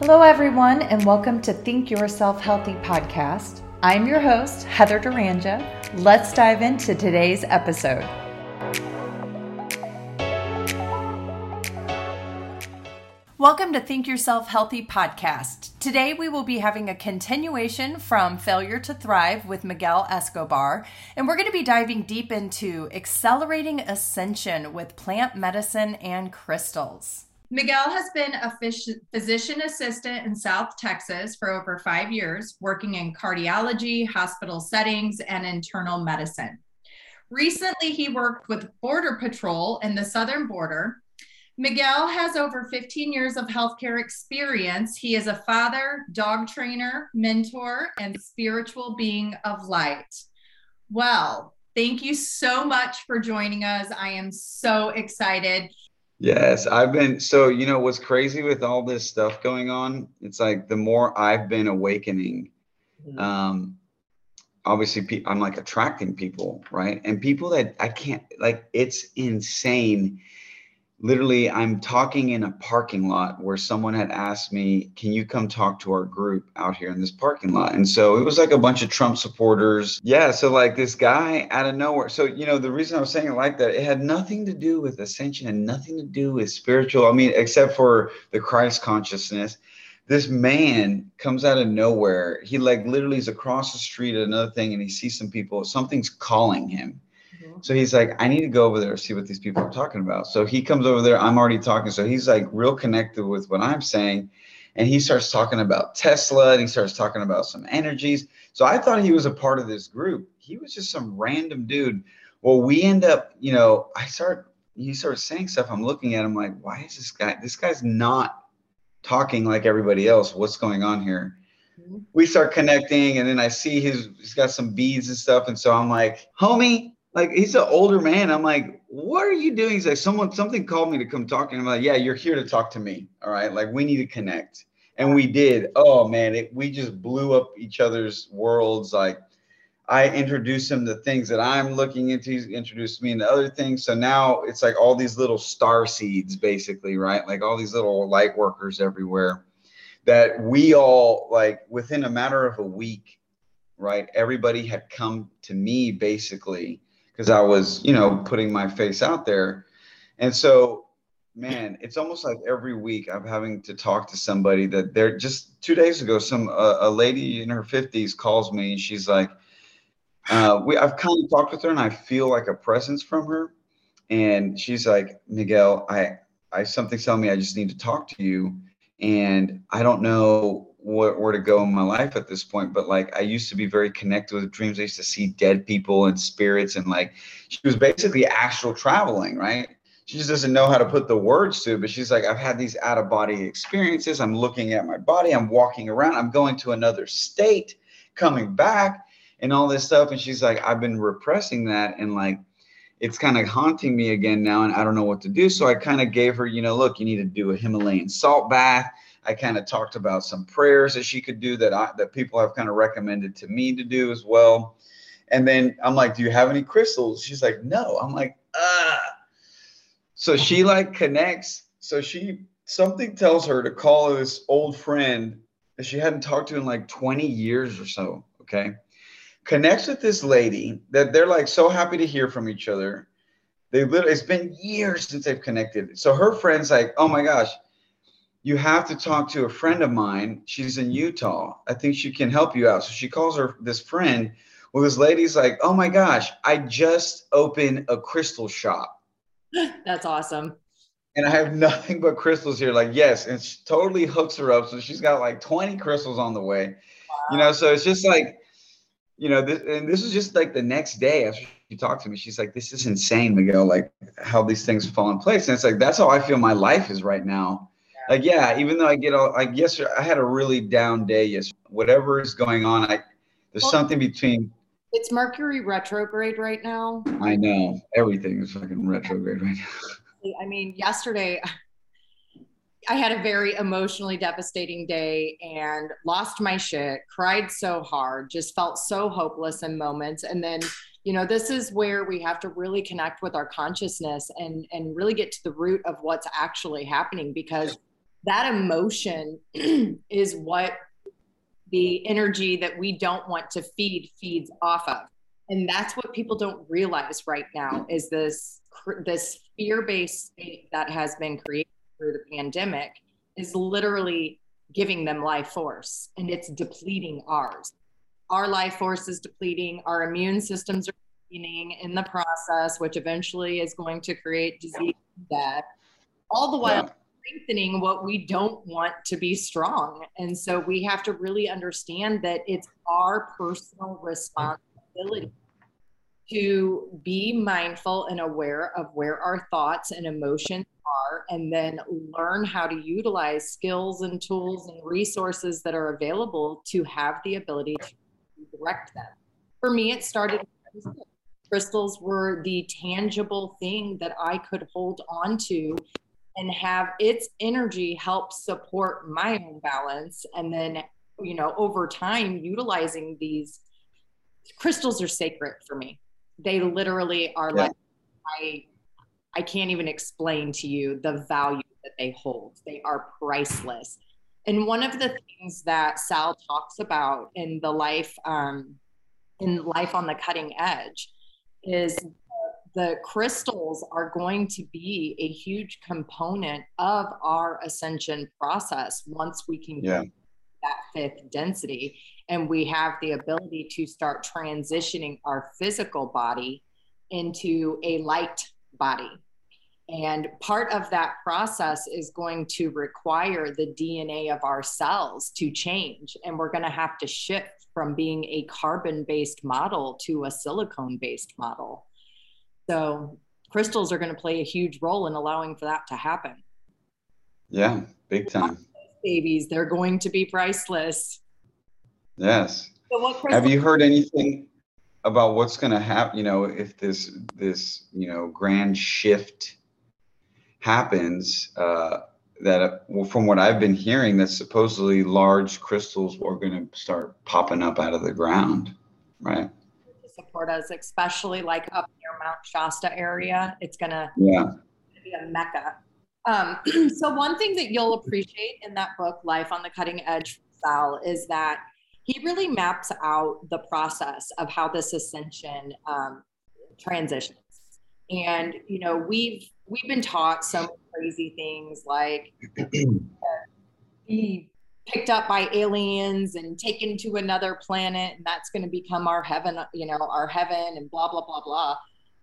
Hello, everyone, and welcome to Think Yourself Healthy podcast. I'm your host, Heather Duranja. Let's dive into today's episode. Welcome to Think Yourself Healthy podcast. Today we will be having a continuation from Failure to Thrive with Miguel Escobar, and we're going to be diving deep into accelerating ascension with plant medicine and crystals. Miguel has been a physician assistant in South Texas for over five years, working in cardiology, hospital settings, and internal medicine. Recently, he worked with Border Patrol in the southern border Miguel has over 15 years of healthcare experience. He is a father, dog trainer, mentor, and spiritual being of light. Well, thank you so much for joining us. I am so excited. Yes, I've been so you know what's crazy with all this stuff going on, it's like the more I've been awakening, mm-hmm. um obviously I'm like attracting people, right? And people that I can't like it's insane literally i'm talking in a parking lot where someone had asked me can you come talk to our group out here in this parking lot? And so it was like a bunch of trump supporters. Yeah so like this guy out of nowhere so you know the reason i was saying it like that it had nothing to do with ascension and nothing to do with spiritual i mean except for the christ consciousness. This man comes out of nowhere. He like literally is across the street at another thing and he sees some people. Something's calling him so he's like, I need to go over there see what these people are talking about. So he comes over there. I'm already talking. So he's like real connected with what I'm saying. And he starts talking about Tesla and he starts talking about some energies. So I thought he was a part of this group. He was just some random dude. Well, we end up, you know, I start, he starts saying stuff. I'm looking at him like, why is this guy, this guy's not talking like everybody else. What's going on here? Mm-hmm. We start connecting and then I see his, he's got some beads and stuff. And so I'm like, homie, like he's an older man. I'm like, what are you doing? He's like, someone something called me to come talk. And I'm like, yeah, you're here to talk to me. All right. Like we need to connect. And we did. Oh man, it, we just blew up each other's worlds. Like I introduced him to things that I'm looking into. He's introduced me into other things. So now it's like all these little star seeds, basically, right? Like all these little light workers everywhere that we all like within a matter of a week, right? Everybody had come to me basically because I was, you know, putting my face out there. And so, man, it's almost like every week I'm having to talk to somebody that they're just two days ago, some uh, a lady in her 50s calls me and she's like, uh, we I've kind of talked with her and I feel like a presence from her. And she's like, Miguel, I I something's telling me I just need to talk to you. And I don't know where, where to go in my life at this point but like i used to be very connected with dreams. I used to see dead people and spirits and like she was basically astral traveling right? She just doesn't know how to put the words to it but she's like i've had these out of body experiences. I'm looking at my body. I'm walking around. I'm going to another state coming back and all this stuff. And she's like i've been repressing that and like it's kind of haunting me again now and i don't know what to do. So i kind of gave her you know look you need to do a himalayan salt bath I kind of talked about some prayers that she could do that I, that people have kind of recommended to me to do as well. And then I'm like, "Do you have any crystals?" She's like, "No." I'm like, "Ah." So she like connects. So she something tells her to call this old friend that she hadn't talked to in like 20 years or so. Okay, connects with this lady that they're like so happy to hear from each other. They literally it's been years since they've connected. So her friend's like, "Oh my gosh." You have to talk to a friend of mine. She's in Utah. I think she can help you out. So she calls her this friend. Well, this lady's like, oh my gosh, I just opened a crystal shop. That's awesome. And I have nothing but crystals here. Like, yes. And she totally hooks her up. So she's got like 20 crystals on the way. Wow. You know, so it's just like, you know, this, and this is just like the next day after she talked to me. She's like, this is insane, Miguel, like how these things fall in place. And it's like, that's how I feel my life is right now like yeah even though i get all like yesterday i had a really down day yes whatever is going on i there's well, something between it's mercury retrograde right now. I know everything is fucking retrograde right now. I mean yesterday i had a very emotionally devastating day and lost my shit cried so hard just felt so hopeless in moments. And then you know this is where we have to really connect with our consciousness and and really get to the root of what's actually happening because that emotion is what the energy that we don't want to feed feeds off of. And that's what people don't realize right now is this this fear-based state that has been created through the pandemic is literally giving them life force and it's depleting ours. Our life force is depleting our immune systems are depleting in the process which eventually is going to create disease and death all the while yeah strengthening what we don't want to be strong. And so we have to really understand that it's our personal responsibility to be mindful and aware of where our thoughts and emotions are, and then learn how to utilize skills and tools and resources that are available to have the ability to direct them. For me, it started. Crystals were the tangible thing that I could hold on to and have its energy help support my own balance. And then you know over time utilizing these crystals are sacred for me. They literally are yeah. like i i can't even explain to you the value that they hold. They are priceless. And one of the things that sal talks about in the life um, in life on the cutting edge is the crystals are going to be a huge component of our ascension process once we can yeah. get that fifth density and we have the ability to start transitioning our physical body into a light body. And part of that process is going to require the DNA of our cells to change. And we're going to have to shift from being a carbon based model to a silicone based model. So crystals are going to play a huge role in allowing for that to happen. Yeah, big time. Babies, they're going to be priceless. Yes. So Have you heard anything about what's going to happen? You know, if this this you know grand shift happens, uh, that well, from what I've been hearing, that supposedly large crystals are going to start popping up out of the ground, right? support us, especially like up Mount Shasta area. It's gonna yeah. be a mecca. Um, so one thing that you'll appreciate in that book, Life on the Cutting Edge, Sal, is that he really maps out the process of how this ascension um, transitions. And you know, we've we've been taught some crazy things like be picked up by aliens and taken to another planet and that's going to become our heaven you know our heaven and blah blah blah blah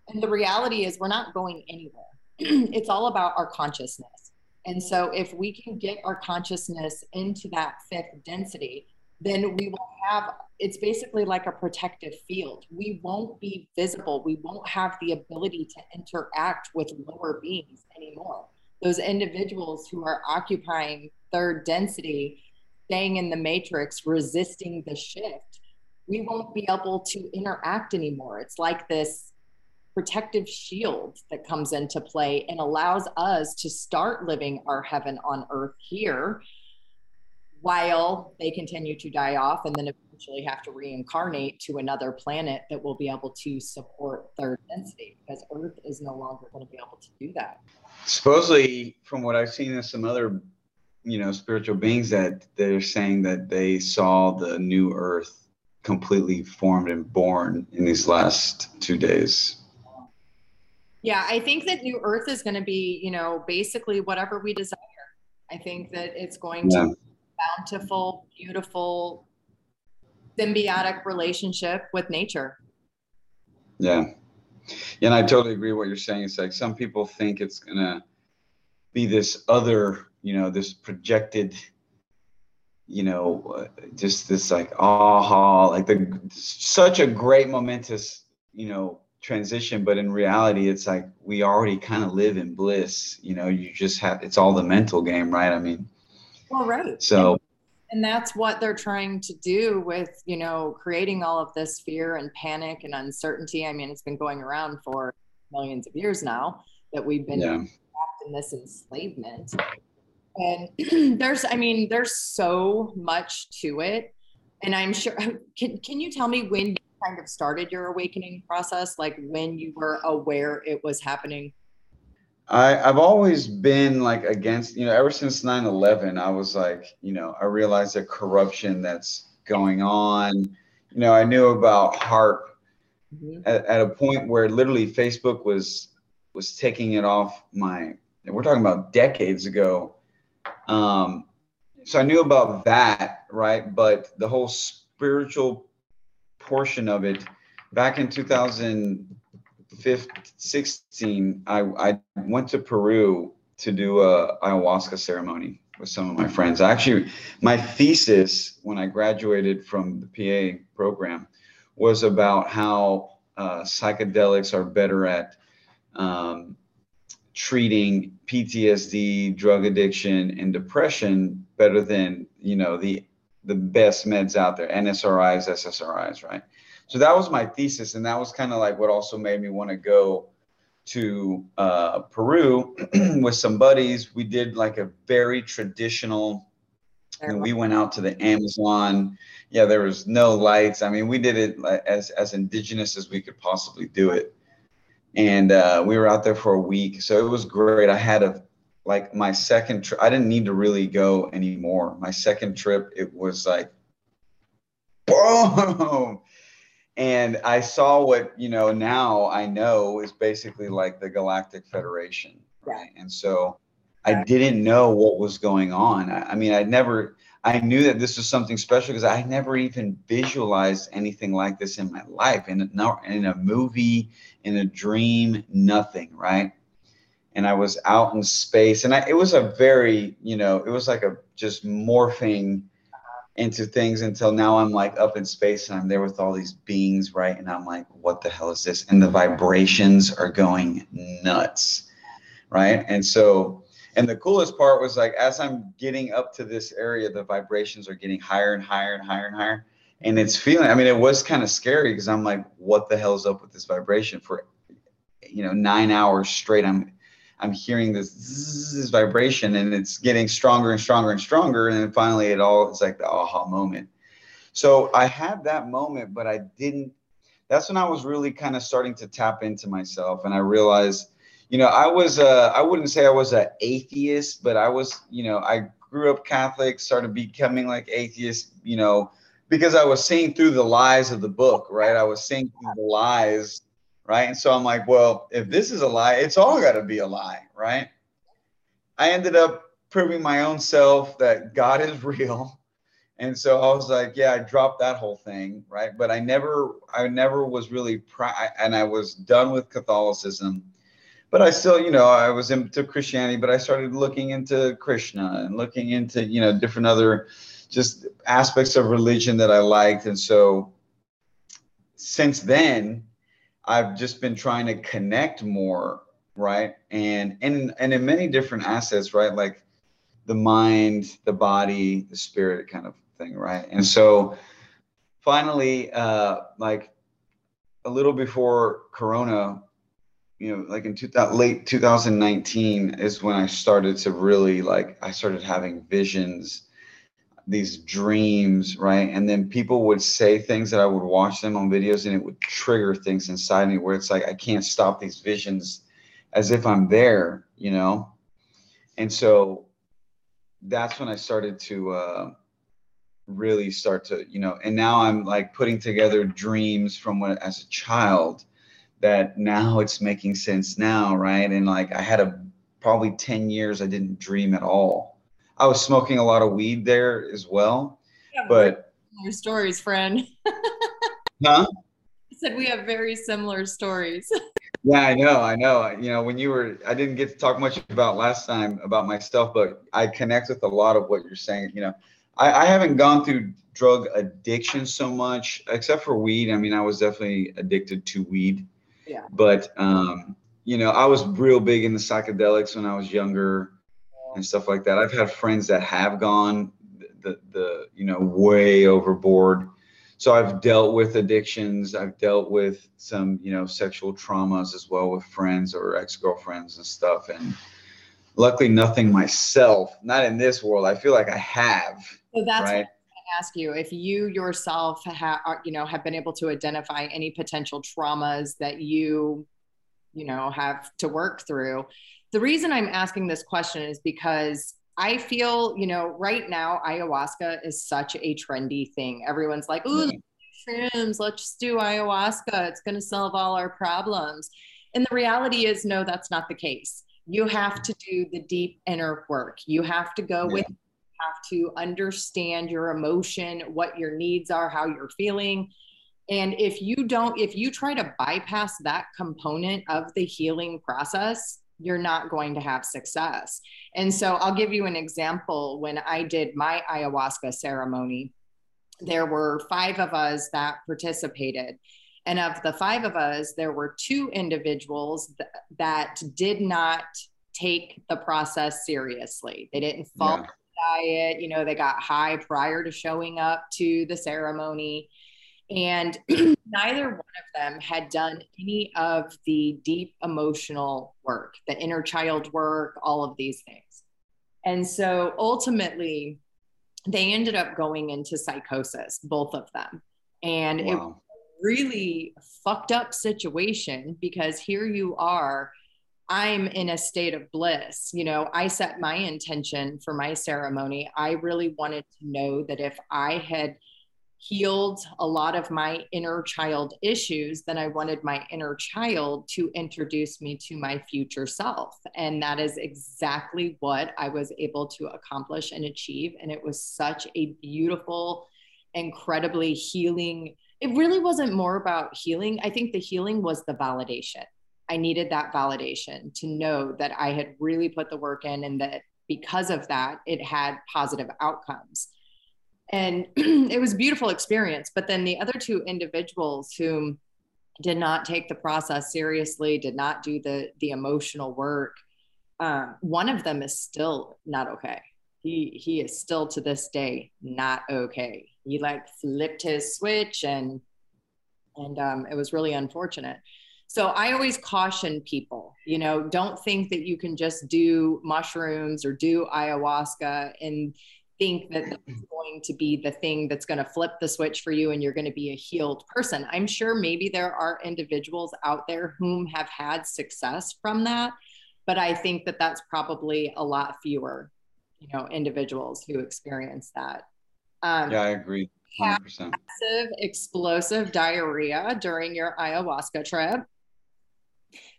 and the reality is we're not going anywhere. It's all about our consciousness. And so if we can get our consciousness into that fifth density then we will have it's basically like a protective field. We won't be visible. We won't have the ability to interact with lower beings anymore. Those individuals who are occupying third density staying in the matrix, resisting the shift, we won't be able to interact anymore. It's like this protective shield that comes into play and allows us to start living our heaven on earth here while they continue to die off and then eventually have to reincarnate to another planet that will be able to support third density because earth is no longer going to be able to do that. Supposedly from what i've seen in some other you know spiritual beings that they're saying that they saw the new earth completely formed and born in these last two days yeah i think that new earth is going to be you know basically whatever we desire. I think that it's going yeah. to be bountiful beautiful symbiotic relationship with nature. Yeah. Yeah and i totally agree what you're saying. It's like some people think it's going to be this other you know this projected you know just this like aha like the such a great momentous you know transition but in reality it's like we already kind of live in bliss you know you just have it's all the mental game right? I mean well right. so and that's what they're trying to do with you know creating all of this fear and panic and uncertainty. I mean it's been going around for millions of years now that we've been yeah. in this enslavement. And there's i mean there's so much to it. And i'm sure can, can you tell me when kind of started your awakening process like when you were aware it was happening I, I've always been like against, you know, ever since 9 11, I was like, you know, I realized the corruption that's going on. You know, I knew about HAARP mm-hmm. at, at a point where literally Facebook was was taking it off my we're talking about decades ago um so i knew about that right but the whole spiritual portion of it. Back in 2016 i i went to peru to do a ayahuasca ceremony with some of my friends. Actually my thesis when i graduated from the pa program was about how uh, psychedelics are better at um, treating PTSD, drug addiction, and depression better than you know the the best meds out there, NSRIs, SSRIs, right? So that was my thesis, and that was kind of like what also made me want to go to uh, Peru with some buddies. We did like a very traditional. And we went out to the Amazon. Yeah, there was no lights. I mean, we did it as as indigenous as we could possibly do it and uh, we were out there for a week. So it was great. I had a like my second trip. I didn't need to really go anymore. My second trip, it was like boom. And I saw what, you know, now I know is basically like the Galactic Federation. Right. And so I didn't know what was going on. I, I mean, I'd never, I knew that this was something special because I never even visualized anything like this in my life. In a, in a movie, in a dream, nothing, right? And I was out in space, and I, it was a very, you know, it was like a just morphing into things until now I'm like up in space and I'm there with all these beings, right? And I'm like, what the hell is this? And the vibrations are going nuts, right? And so and the coolest part was like as I'm getting up to this area, the vibrations are getting higher and higher and higher and higher. And it's feeling, I mean, it was kind of scary because I'm like, what the hell's up with this vibration for you know nine hours straight? I'm I'm hearing this, this vibration and it's getting stronger and stronger and stronger. And then finally it all it's like the aha moment. So I had that moment, but I didn't that's when I was really kind of starting to tap into myself and I realized you know, I was uh, I wouldn't say I was an atheist, but I was, you know, I grew up Catholic, started becoming like atheist, you know, because I was seeing through the lies of the book, right? I was seeing through the lies, right? And so I'm like, well, if this is a lie, it's all got to be a lie, right? I ended up proving my own self that God is real. And so I was like, yeah, I dropped that whole thing, right? But I never, I never was really, pri- and I was done with Catholicism but I still, you know, I was into Christianity, but I started looking into Krishna and looking into, you know, different other just aspects of religion that I liked. And so since then, I've just been trying to connect more, right? And and and in many different assets, right? Like the mind, the body, the spirit kind of thing, right? And so finally, uh, like a little before Corona, you know, like in two, late 2019 is when I started to really like, I started having visions, these dreams, right? And then people would say things that I would watch them on videos and it would trigger things inside me where it's like, I can't stop these visions as if I'm there, you know? And so that's when I started to, uh, really start to you know and now i'm like putting together dreams from when as a child that now it's making sense now, right? And like I had a probably 10 years I didn't dream at all. I was smoking a lot of weed there as well. Yeah, but your stories, friend. huh? I said we have very similar stories. yeah, I know, I know. You know, when you were I didn't get to talk much about last time about myself, but I connect with a lot of what you're saying. You know, I, I haven't gone through drug addiction so much, except for weed. I mean, I was definitely addicted to weed yeah. But um, you know, I was real big in the psychedelics when I was younger and stuff like that. I've had friends that have gone the the you know way overboard. So I've dealt with addictions. I've dealt with some you know sexual traumas as well with friends or ex girlfriends and stuff. And luckily, nothing myself. Not in this world. I feel like I have. So that's right ask you if you yourself have you know have been able to identify any potential traumas that you you know have to work through the reason I'm asking this question is because I feel, you know, right now ayahuasca is such a trendy thing. Everyone's like, "Ooh, shrooms, let's just do ayahuasca. It's going to solve all our problems." And the reality is no, that's not the case. You have to do the deep inner work. You have to go yeah. with have to understand your emotion, what your needs are, how you're feeling. And if you don't, if you try to bypass that component of the healing process, you're not going to have success. And so I'll give you an example. When I did my ayahuasca ceremony, there were five of us that participated. And of the five of us, there were two individuals th- that did not take the process seriously. They didn't follow yeah. the diet. You know, they got high prior to showing up to the ceremony. And neither one of them had done any of the deep emotional work, the inner child work, all of these things. And so ultimately, they ended up going into psychosis, both of them. And wow. it was really fucked up situation because here you are. I'm in a state of bliss. You know, I set my intention for my ceremony. I really wanted to know that if I had healed a lot of my inner child issues, then I wanted my inner child to introduce me to my future self. And that is exactly what I was able to accomplish and achieve. And it was such a beautiful, incredibly healing. It really wasn't more about healing. I think the healing was the validation. I needed that validation to know that I had really put the work in and that because of that, it had positive outcomes and it was a beautiful experience. But then the other two individuals who did not take the process seriously did not do the the emotional work um, one of them is still not okay. He he is still to this day not okay. He like flipped his switch and and um, it was really unfortunate. So i always caution people you know don't think that you can just do mushrooms or do ayahuasca and think that that's going to be the thing that's going to flip the switch for you and you're going to be a healed person. I'm sure maybe there are individuals out there whom have had success from that, but I think that that's probably a lot fewer, you know, individuals who experience that. Um, yeah, I agree. 100%. Massive explosive diarrhea during your ayahuasca trip.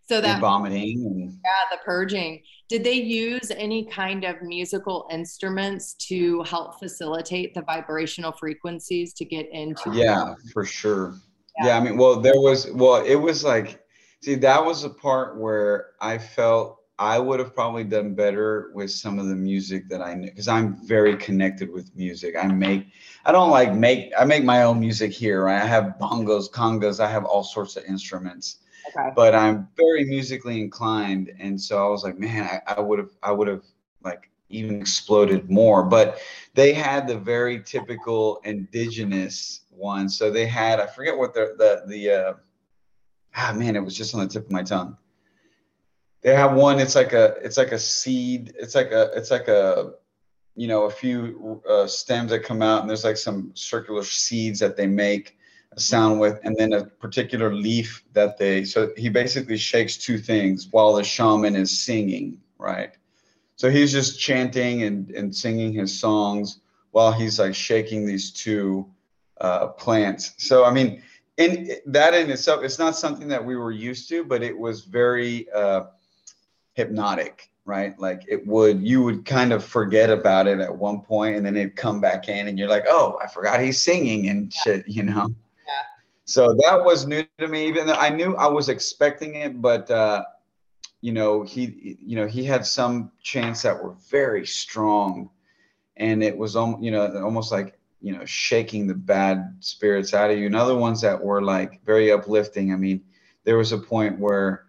So that and vomiting and yeah, the purging. Did they use any kind of musical instruments to help facilitate the vibrational frequencies to get into? Yeah, for sure. Yeah. yeah, I mean, well, there was well, it was like, see, that was a part where I felt I would have probably done better with some of the music that I knew because I'm very connected with music. I make, I don't like make, I make my own music here. Right? I have bongos, congas, I have all sorts of instruments. But I'm very musically inclined, and so I was like, man, I would have, I would have like even exploded more. But they had the very typical indigenous one. So they had, I forget what the the the uh, ah man, it was just on the tip of my tongue. They have one. It's like a, it's like a seed. It's like a, it's like a, you know, a few uh, stems that come out, and there's like some circular seeds that they make sound with and then a particular leaf that they so he basically shakes two things while the shaman is singing right? So he's just chanting and, and singing his songs while he's like shaking these two uh, plants. So i mean in that in itself it's not something that we were used to but it was very uh, hypnotic right? Like it would you would kind of forget about it at one point and then it'd come back in and you're like oh i forgot he's singing and shit you know so that was new to me. Even though I knew I was expecting it, but uh, you know, he, you know, he had some chants that were very strong, and it was, you know, almost like you know, shaking the bad spirits out of you. And other ones that were like very uplifting. I mean, there was a point where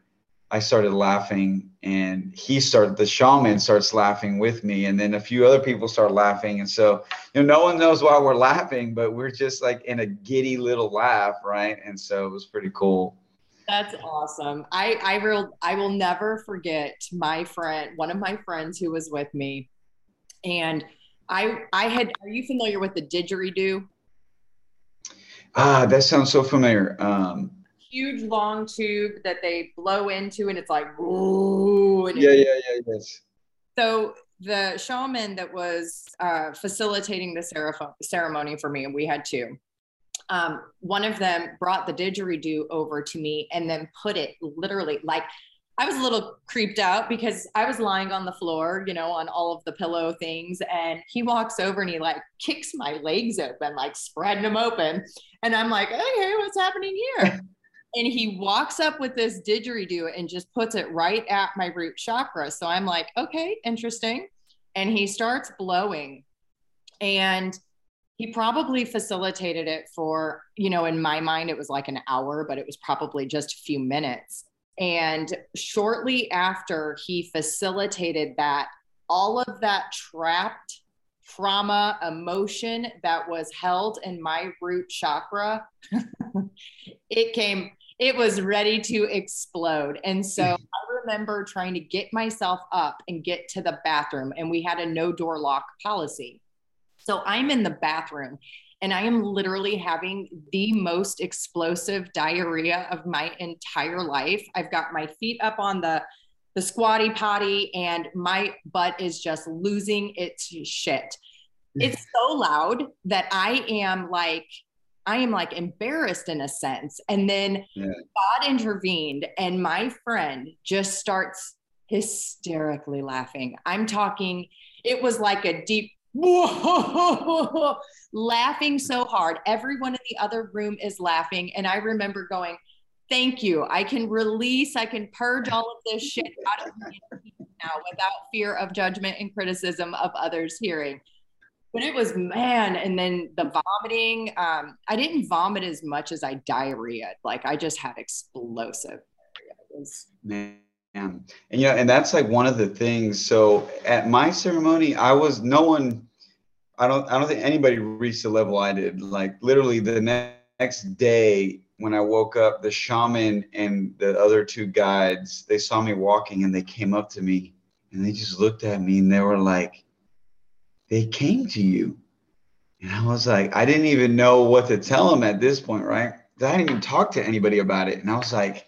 I started laughing and he started the shaman starts laughing with me and then a few other people start laughing and so you know no one knows why we're laughing but we're just like in a giddy little laugh right? And so it was pretty cool. That's awesome. I i will i will never forget my friend one of my friends who was with me and i i had are you familiar with the didgeridoo? Ah that sounds so familiar. Um huge long tube that they blow into, and it's like, ooh. yeah, yeah, yeah, yes. So the shaman that was uh, facilitating the ceremony for me, and we had two. Um, one of them brought the didgeridoo over to me and then put it literally like I was a little creeped out because I was lying on the floor, you know, on all of the pillow things. And he walks over and he like kicks my legs open, like spreading them open. And I'm like, okay, what's happening here? and he walks up with this didgeridoo and just puts it right at my root chakra. So I'm like, okay, interesting. And he starts blowing. And he probably facilitated it for, you know, in my mind, it was like an hour, but it was probably just a few minutes and shortly after he facilitated that, all of that trapped trauma, emotion that was held in my root chakra, it came, it was ready to explode. And so mm-hmm. I remember trying to get myself up and get to the bathroom, and we had a no door lock policy. So I'm in the bathroom and I am literally having the most explosive diarrhea of my entire life. I've got my feet up on the the squatty potty and my butt is just losing its shit. It's mm. so loud that I am like I am like embarrassed in a sense. And then yeah. God intervened and my friend just starts hysterically laughing. I'm talking it was like a deep laughing so hard. Everyone in the other room is laughing. And I remember going, Thank you. I can release, I can purge all of this shit out of me now without fear of judgment and criticism of others hearing. But it was man, and then the vomiting. Um, I didn't vomit as much as I diarrhea. Like I just had explosive. Was- man and you know, and that's like one of the things. So at my ceremony, I was no one. I don't. I don't think anybody reached the level I did. Like literally the next day when I woke up, the shaman and the other two guides they saw me walking and they came up to me and they just looked at me and they were like, "They came to you," and I was like, I didn't even know what to tell them at this point, right? I didn't even talk to anybody about it, and I was like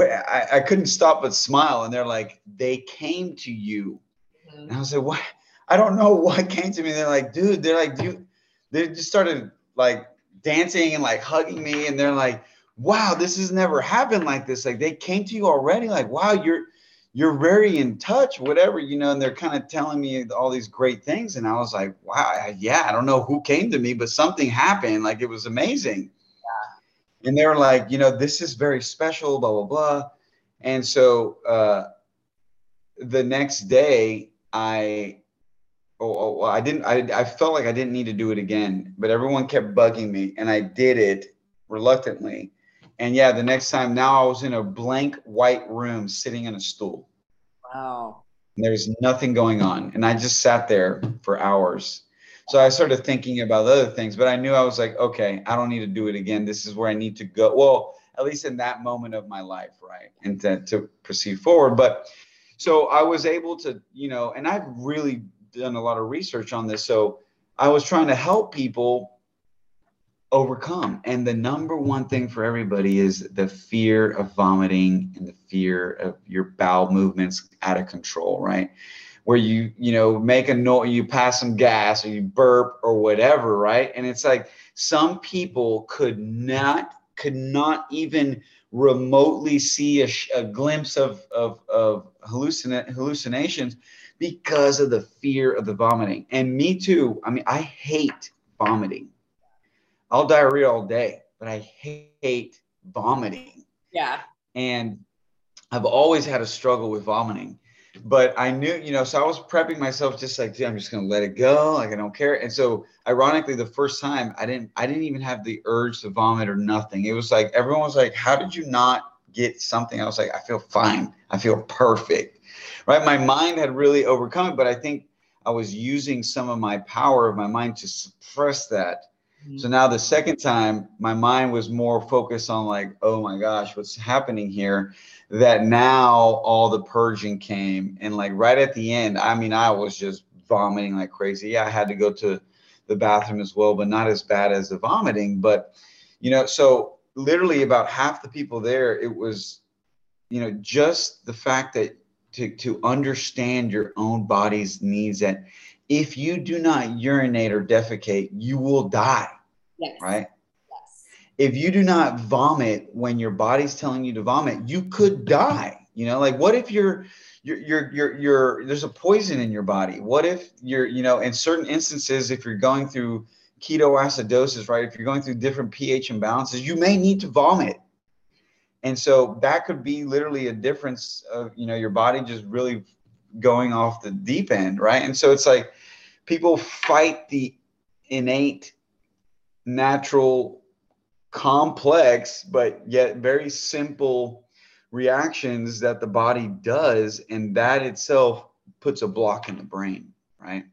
I, I couldn't stop but smile. And they're like, they came to you. Mm-hmm. And I was like, what? I don't know what came to me. They're like, dude, they're like, dude, they just started like dancing and like hugging me. And they're like, wow, this has never happened like this. Like they came to you already. Like, wow, you're, you're very in touch, whatever, you know, and they're kind of telling me all these great things. And I was like, wow, yeah, I don't know who came to me, but something happened. Like it was amazing Yeah. and they were like, you know, this is very special, blah blah blah. And so uh, the next day, I oh, oh I didn't I I felt like I didn't need to do it again, but everyone kept bugging me, and I did it reluctantly. And yeah, the next time, now I was in a blank white room, sitting in a stool. Wow. And there was nothing going on, and I just sat there for hours so I started thinking about other things, but I knew I was like, okay, I don't need to do it again. This is where I need to go. Well, at least in that moment of my life, right? And to, to proceed forward. But so I was able to, you know, and I've really done a lot of research on this. So I was trying to help people overcome. And the number one thing for everybody is the fear of vomiting and the fear of your bowel movements out of control, right? where you you know make a noise you pass some gas or you burp or whatever right and it's like some people could not could not even remotely see a, a glimpse of of, of hallucina- hallucinations because of the fear of the vomiting and me too i mean i hate vomiting i'll diarrhea all day but i hate vomiting yeah and i've always had a struggle with vomiting but I knew, you know, so I was prepping myself just like, I'm just gonna let it go, like I don't care. And so, ironically, the first time I didn't, I didn't even have the urge to vomit or nothing. It was like everyone was like, "How did you not get something?" I was like, "I feel fine. I feel perfect." Right? My mind had really overcome it, but I think I was using some of my power of my mind to suppress that. Mm-hmm. So now the second time, my mind was more focused on like, "Oh my gosh, what's happening here?" that now all the purging came and like right at the end i mean i was just vomiting like crazy yeah i had to go to the bathroom as well but not as bad as the vomiting but you know so literally about half the people there, it was, you know, just the fact that to, to understand your own body's needs that if you do not urinate or defecate, you will die. Yes. Right. Yes. If you do not vomit when your body's telling you to vomit, you could die. You know, like what if you're you're you're you're, you're there's a poison in your body? What if you're, you know, in certain instances, if you're going through ketoacidosis, right? If you're going through different pH imbalances, you may need to vomit. And so that could be literally a difference of, you know, your body just really going off the deep end, right? And so it's like people fight the innate, natural, complex, but yet very simple reactions that the body does. And that itself puts a block in the brain, right?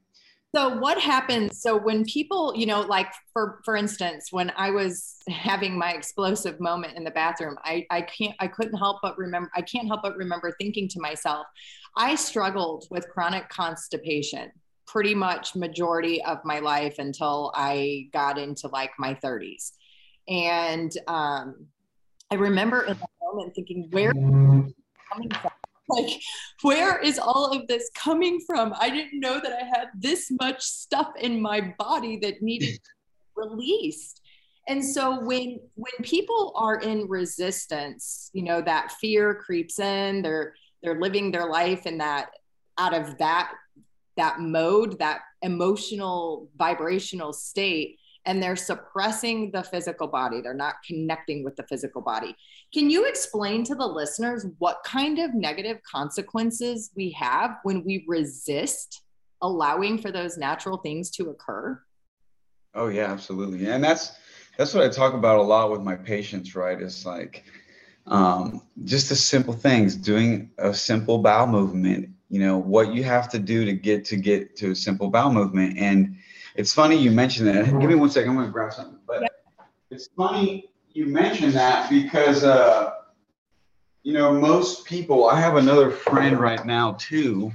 So what happens? So when people, you know, like for for instance, when I was having my explosive moment in the bathroom, I I can't I couldn't help but remember I can't help but remember thinking to myself, I struggled with chronic constipation pretty much majority of my life until I got into like my 30s. And um I remember in that moment thinking, where coming from? like where is all of this coming from i didn't know that i had this much stuff in my body that needed released and so when when people are in resistance you know that fear creeps in they're they're living their life in that out of that that mode that emotional vibrational state and they're suppressing the physical body. They're not connecting with the physical body. Can you explain to the listeners what kind of negative consequences we have when we resist allowing for those natural things to occur? Oh yeah, absolutely. And that's that's what I talk about a lot with my patients, right? It's like um, just the simple things, doing a simple bowel movement, you know, what you have to do to get to get to a simple bowel movement. And it's funny you mentioned that. Give me one second. I'm going to grab something. But yeah. it's funny you mentioned that because, uh, you know, most people, I have another friend right now too.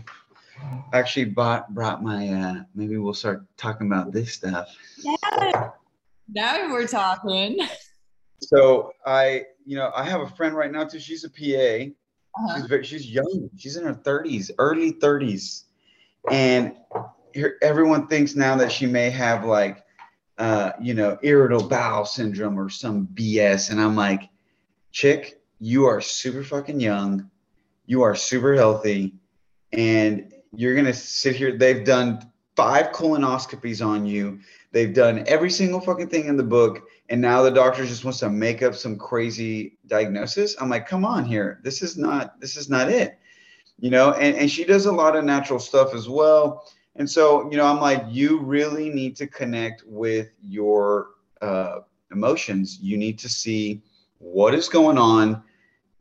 Actually, bought, brought my, uh, maybe we'll start talking about this stuff. Yeah. Now we're talking. So I, you know, I have a friend right now too. She's a PA. Uh-huh. She's very, she's young. She's in her 30s, early 30s. And everyone thinks now that she may have like uh, you know irritable bowel syndrome or some BS, and I'm like, chick, you are super fucking young, you are super healthy, and you're gonna sit here. They've done five colonoscopies on you. They've done every single fucking thing in the book, and now the doctor just wants to make up some crazy diagnosis. I'm like, come on here. This is not. This is not it. You know, and, and she does a lot of natural stuff as well. And so, you know, I'm like, you really need to connect with your uh, emotions. You need to see what is going on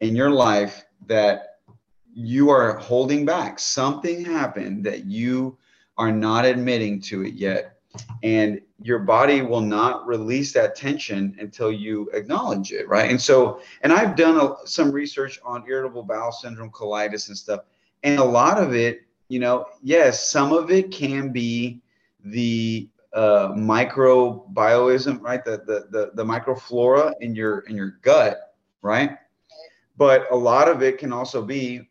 in your life that you are holding back. Something happened that you are not admitting to it yet. And your body will not release that tension until you acknowledge it. Right. And so, and I've done a, some research on irritable bowel syndrome, colitis, and stuff. And a lot of it you know, yes, some of it can be the uh, microbioism, right? The, the the the microflora in your in your gut, right? But a lot of it can also be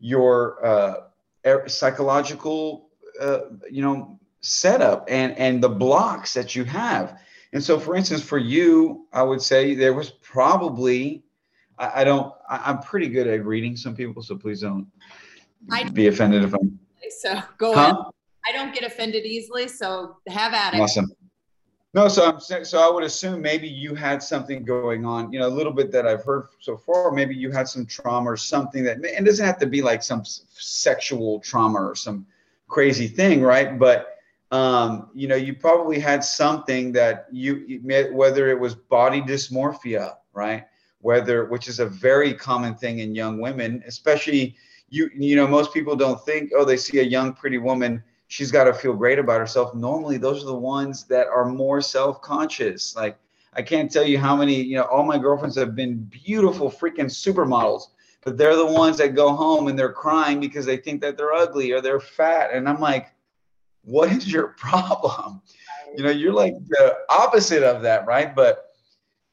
your uh, er, psychological, uh, you know, setup and and the blocks that you have. And so, for instance, for you, I would say there was probably I, I don't I, am pretty good at reading some people, so please don't I be offended if I'm. So go huh? ahead. I don't get offended easily, so have at it. Awesome. No, so I'm so I would assume maybe you had something going on, you know, a little bit that I've heard so far. Maybe you had some trauma or something that, and it doesn't have to be like some sexual trauma or some crazy thing, right? But um, you know, you probably had something that you whether it was body dysmorphia, right? Whether which is a very common thing in young women, especially you you know most people don't think oh they see a young pretty woman she's got to feel great about herself. Normally those are the ones that are more self-conscious. Like i can't tell you how many you know all my girlfriends have been beautiful freaking supermodels but they're the ones that go home and they're crying because they think that they're ugly or they're fat. And i'm like what is your problem you know you're like the opposite of that right but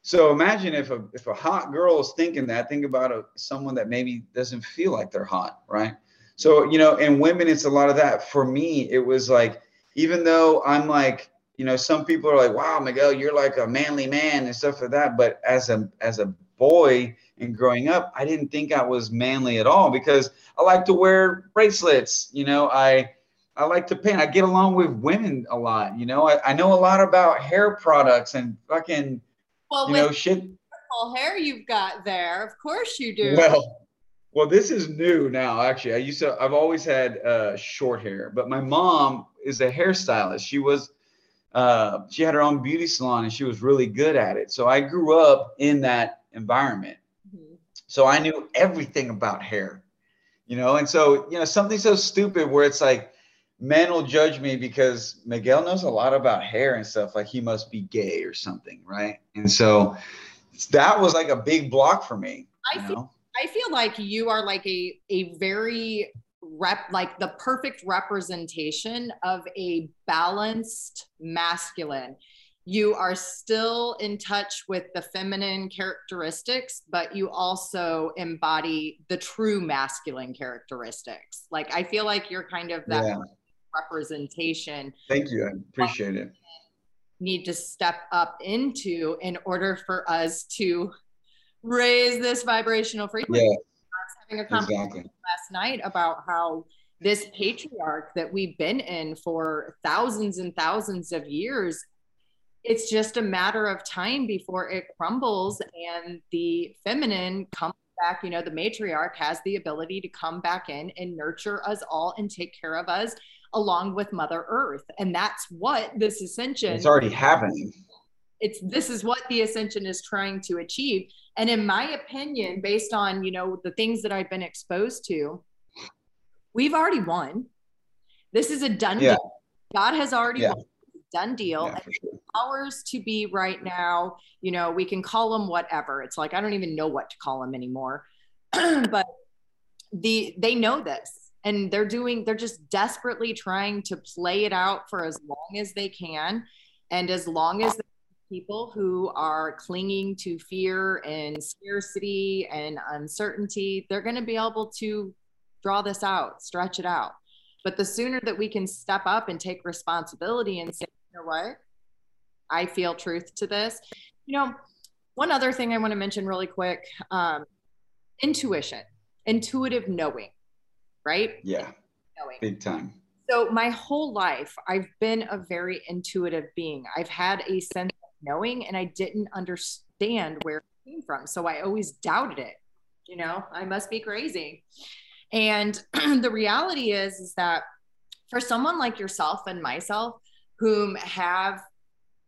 So imagine if a if a hot girl is thinking that, think about a, someone that maybe doesn't feel like they're hot, right? So you know, in women, it's a lot of that. For me, it was like even though I'm like, you know, some people are like, "Wow, Miguel, you're like a manly man" and stuff like that. But as a as a boy and growing up, I didn't think I was manly at all because I like to wear bracelets. You know, I I like to paint. I get along with women a lot. You know, I, I know a lot about hair products and fucking well, you know, shit. Hair you've got there, of course you do. Well, well, this is new now. Actually, I used to. I've always had uh, short hair, but my mom is a hairstylist. She was. Uh, she had her own beauty salon and she was really good at it. So I grew up in that environment. Mm-hmm. So I knew everything about hair, you know. And so you know something so stupid where it's like men will judge me because Miguel knows a lot about hair and stuff. Like he must be gay or something, right? And so that was like a big block for me. I feel I feel like you are like a a very rep like the perfect representation of a balanced masculine. You are still in touch with the feminine characteristics, but you also embody the true masculine characteristics. Like I feel like you're kind of that yeah representation. Thank you. I appreciate it. Need to step up into in order for us to raise this vibrational frequency. Yeah. I was having a conversation exactly. last night about how this patriarch that we've been in for thousands and thousands of years it's just a matter of time before it crumbles and the feminine comes back you know the matriarch has the ability to come back in and nurture us all and take care of us along with Mother Earth. And that's what this ascension It's already happening. It's this is what the ascension is trying to achieve. And in my opinion, based on, you know, the things that I've been exposed to, we've already won. This is a done yeah. deal. God has already yeah. won done deal. Yeah, sure. Ours to be right now, you know, we can call them whatever. It's like I don't even know what to call them anymore. but the they know this and they're doing they're just desperately trying to play it out for as long as they can and as long as people who are clinging to fear and scarcity and uncertainty they're going to be able to draw this out stretch it out. But the sooner that we can step up and take responsibility and say you know what? I feel truth to this. You know one other thing i want to mention really quick um, intuition intuitive knowing right? Yeah. Knowing. Big time. So my whole life, I've been a very intuitive being. I've had a sense of knowing and I didn't understand where it came from. So I always doubted it. You know, I must be crazy. And the reality is, is that for someone like yourself and myself, whom have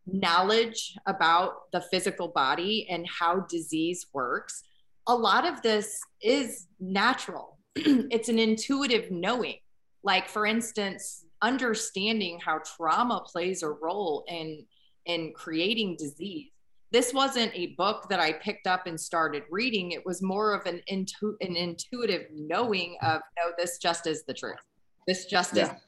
knowledge about the physical body and how disease works, a lot of this is natural it's an intuitive knowing. Like, for instance, understanding how trauma plays a role in in creating disease. This wasn't a book that I picked up and started reading. It was more of an intu- an intuitive knowing of no, this just is the truth. This just yeah. is,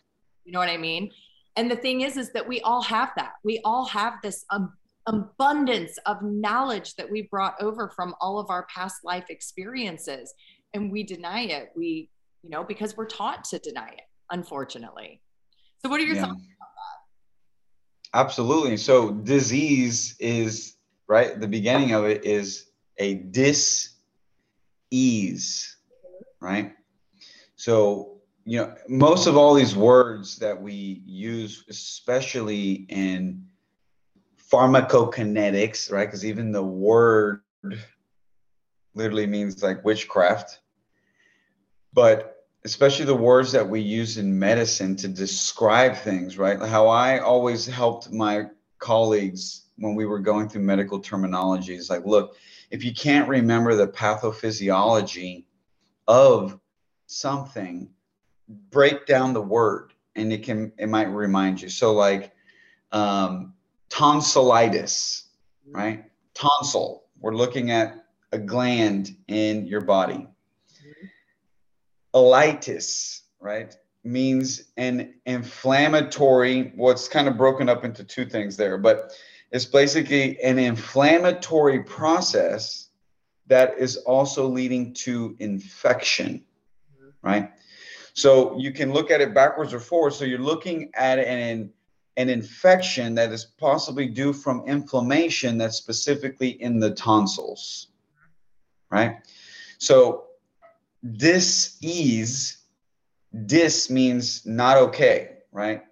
you know what I mean? And the thing is, is that we all have that. We all have this um, abundance of knowledge that we brought over from all of our past life experiences and we deny it. We, you know, because we're taught to deny it, unfortunately. So, what are your yeah. thoughts about that? Absolutely. So, disease is right. The beginning of it is a dis ease, right? So, you know, most of all these words that we use, especially in pharmacokinetics, right? Because even the word literally means like witchcraft. But especially the words that we use in medicine to describe things, right? How I always helped my colleagues when we were going through medical terminology is like, look, if you can't remember the pathophysiology of something, break down the word and it can it might remind you. So like um, tonsillitis, right? Tonsil. We're looking at a gland in your body. Ileitis, right, means an inflammatory, what's well, kind of broken up into two things there, but It's basically an inflammatory process that is also leading to infection, right? So you can look at it backwards or forward. So you're looking at an an infection that is possibly due from inflammation that's specifically in the tonsils, right? So dis-ease, dis means not okay, right?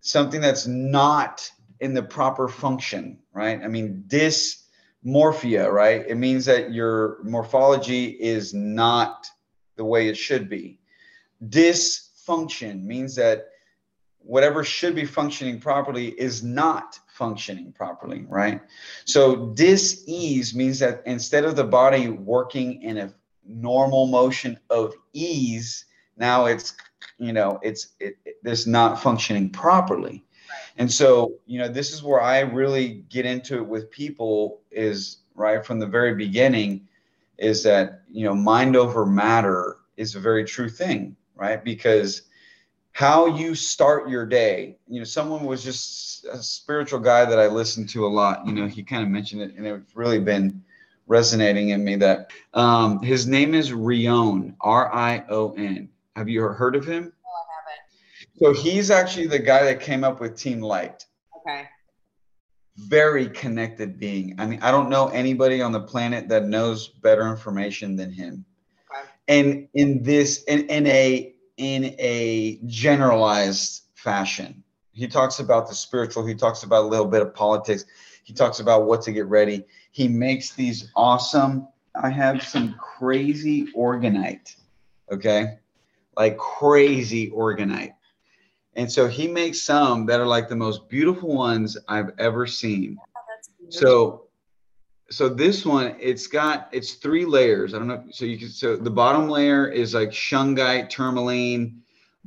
Something that's not in the proper function, right? I mean, dysmorphia, right? It means that your morphology is not the way it should be. Dysfunction means that whatever should be functioning properly is not functioning properly, right? So dis-ease means that instead of the body working in a normal motion of ease, now it's you know it's it, it, it's not functioning properly. And so, you know, this is where I really get into it with people is right from the very beginning is that, you know, mind over matter is a very true thing, right? Because how you start your day. You know, someone was just a spiritual guy that I listened to a lot. You know, he kind of mentioned it, and it's really been resonating in me that um, his name is Rion, R I O N. Have you heard of him? No, I haven't. So he's actually the guy that came up with Team Light. Okay. Very connected being. I mean, I don't know anybody on the planet that knows better information than him. Okay. And in this, in, in a in a generalized fashion. He talks about the spiritual, he talks about a little bit of politics, he talks about what to get ready. He makes these awesome, I have some crazy orgonite, okay? Like crazy orgonite. And so he makes some that are like the most beautiful ones I've ever seen. Oh, so so this one it's got it's three layers i don't know so you can so the bottom layer is like shungite tourmaline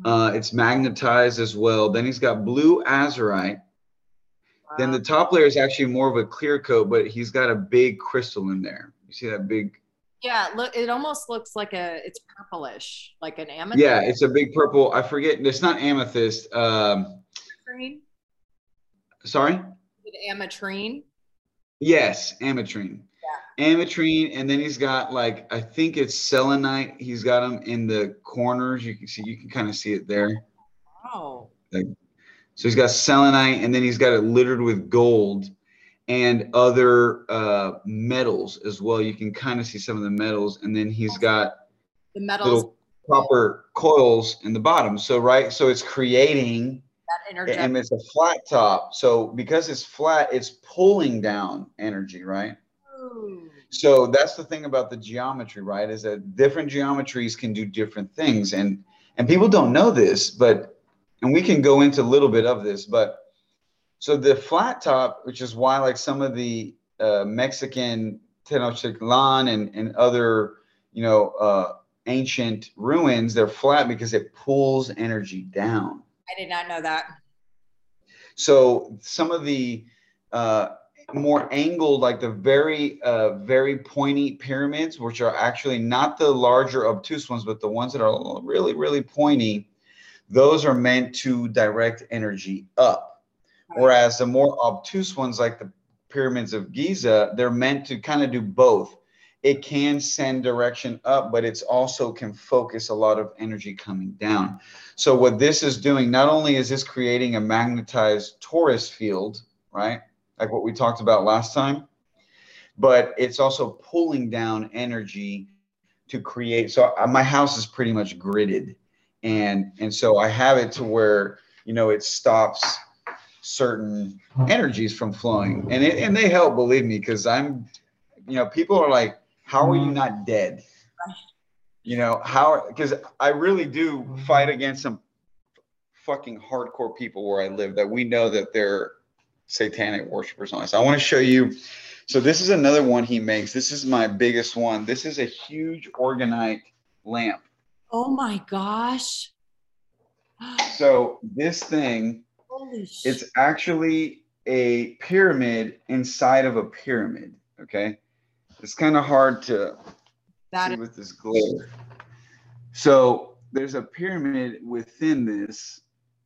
uh, it's magnetized as well then he's got blue azurite. Then the top layer is actually more of a clear coat but he's got a big crystal in there you see that big yeah look it almost looks like a it's purplish like an amethyst yeah it's a big purple i forget it's not amethyst um ametrine? sorry ametrine Yes, ametrine. Yeah. Ametrine, and then he's got like I think it's selenite. He's got them in the corners. You can see, you can kind of see it there. Oh. Like, so he's got selenite, and then he's got it littered with gold and other uh, metals as well. You can kind of see some of the metals, and then he's got the metals little copper coils in the bottom. So right, so it's creating that energy. And it's a flat top. So because it's flat, it's pulling down energy, right? Ooh. So that's the thing about the geometry, right? Is that different geometries can do different things. And and people don't know this, but and we can go into a little bit of this, but so the flat top, which is why like some of the uh, Mexican Tenochtitlan and, and other, you know, uh, ancient ruins, they're flat because it pulls energy down. I did not know that. So some of the uh, more angled, like the very, uh, very pointy pyramids, which are actually not the larger obtuse ones, but the ones that are really, really pointy, those are meant to direct energy up. Whereas the more obtuse ones, like the pyramids of Giza, they're meant to kind of do both it can send direction up, but it's also can focus a lot of energy coming down. So what this is doing, not only is this creating a magnetized torus field, right? Like what we talked about last time, but it's also pulling down energy to create. So uh, my house is pretty much gridded. And, and so I have it to where, you know, it stops certain energies from flowing and it, and they help, believe me, because I'm, you know, people are like, how are you mm-hmm. not dead? You know, how, because I really do mm-hmm. fight against some fucking hardcore people where I live that we know that they're satanic worshipers on us. I want to show you. So this is another one he makes. This is my biggest one. This is a huge orgonite lamp. Oh my gosh. so this thing, it's actually a pyramid inside of a pyramid. Okay. It's kind of hard to that see is- with this glare. So there's a pyramid within this.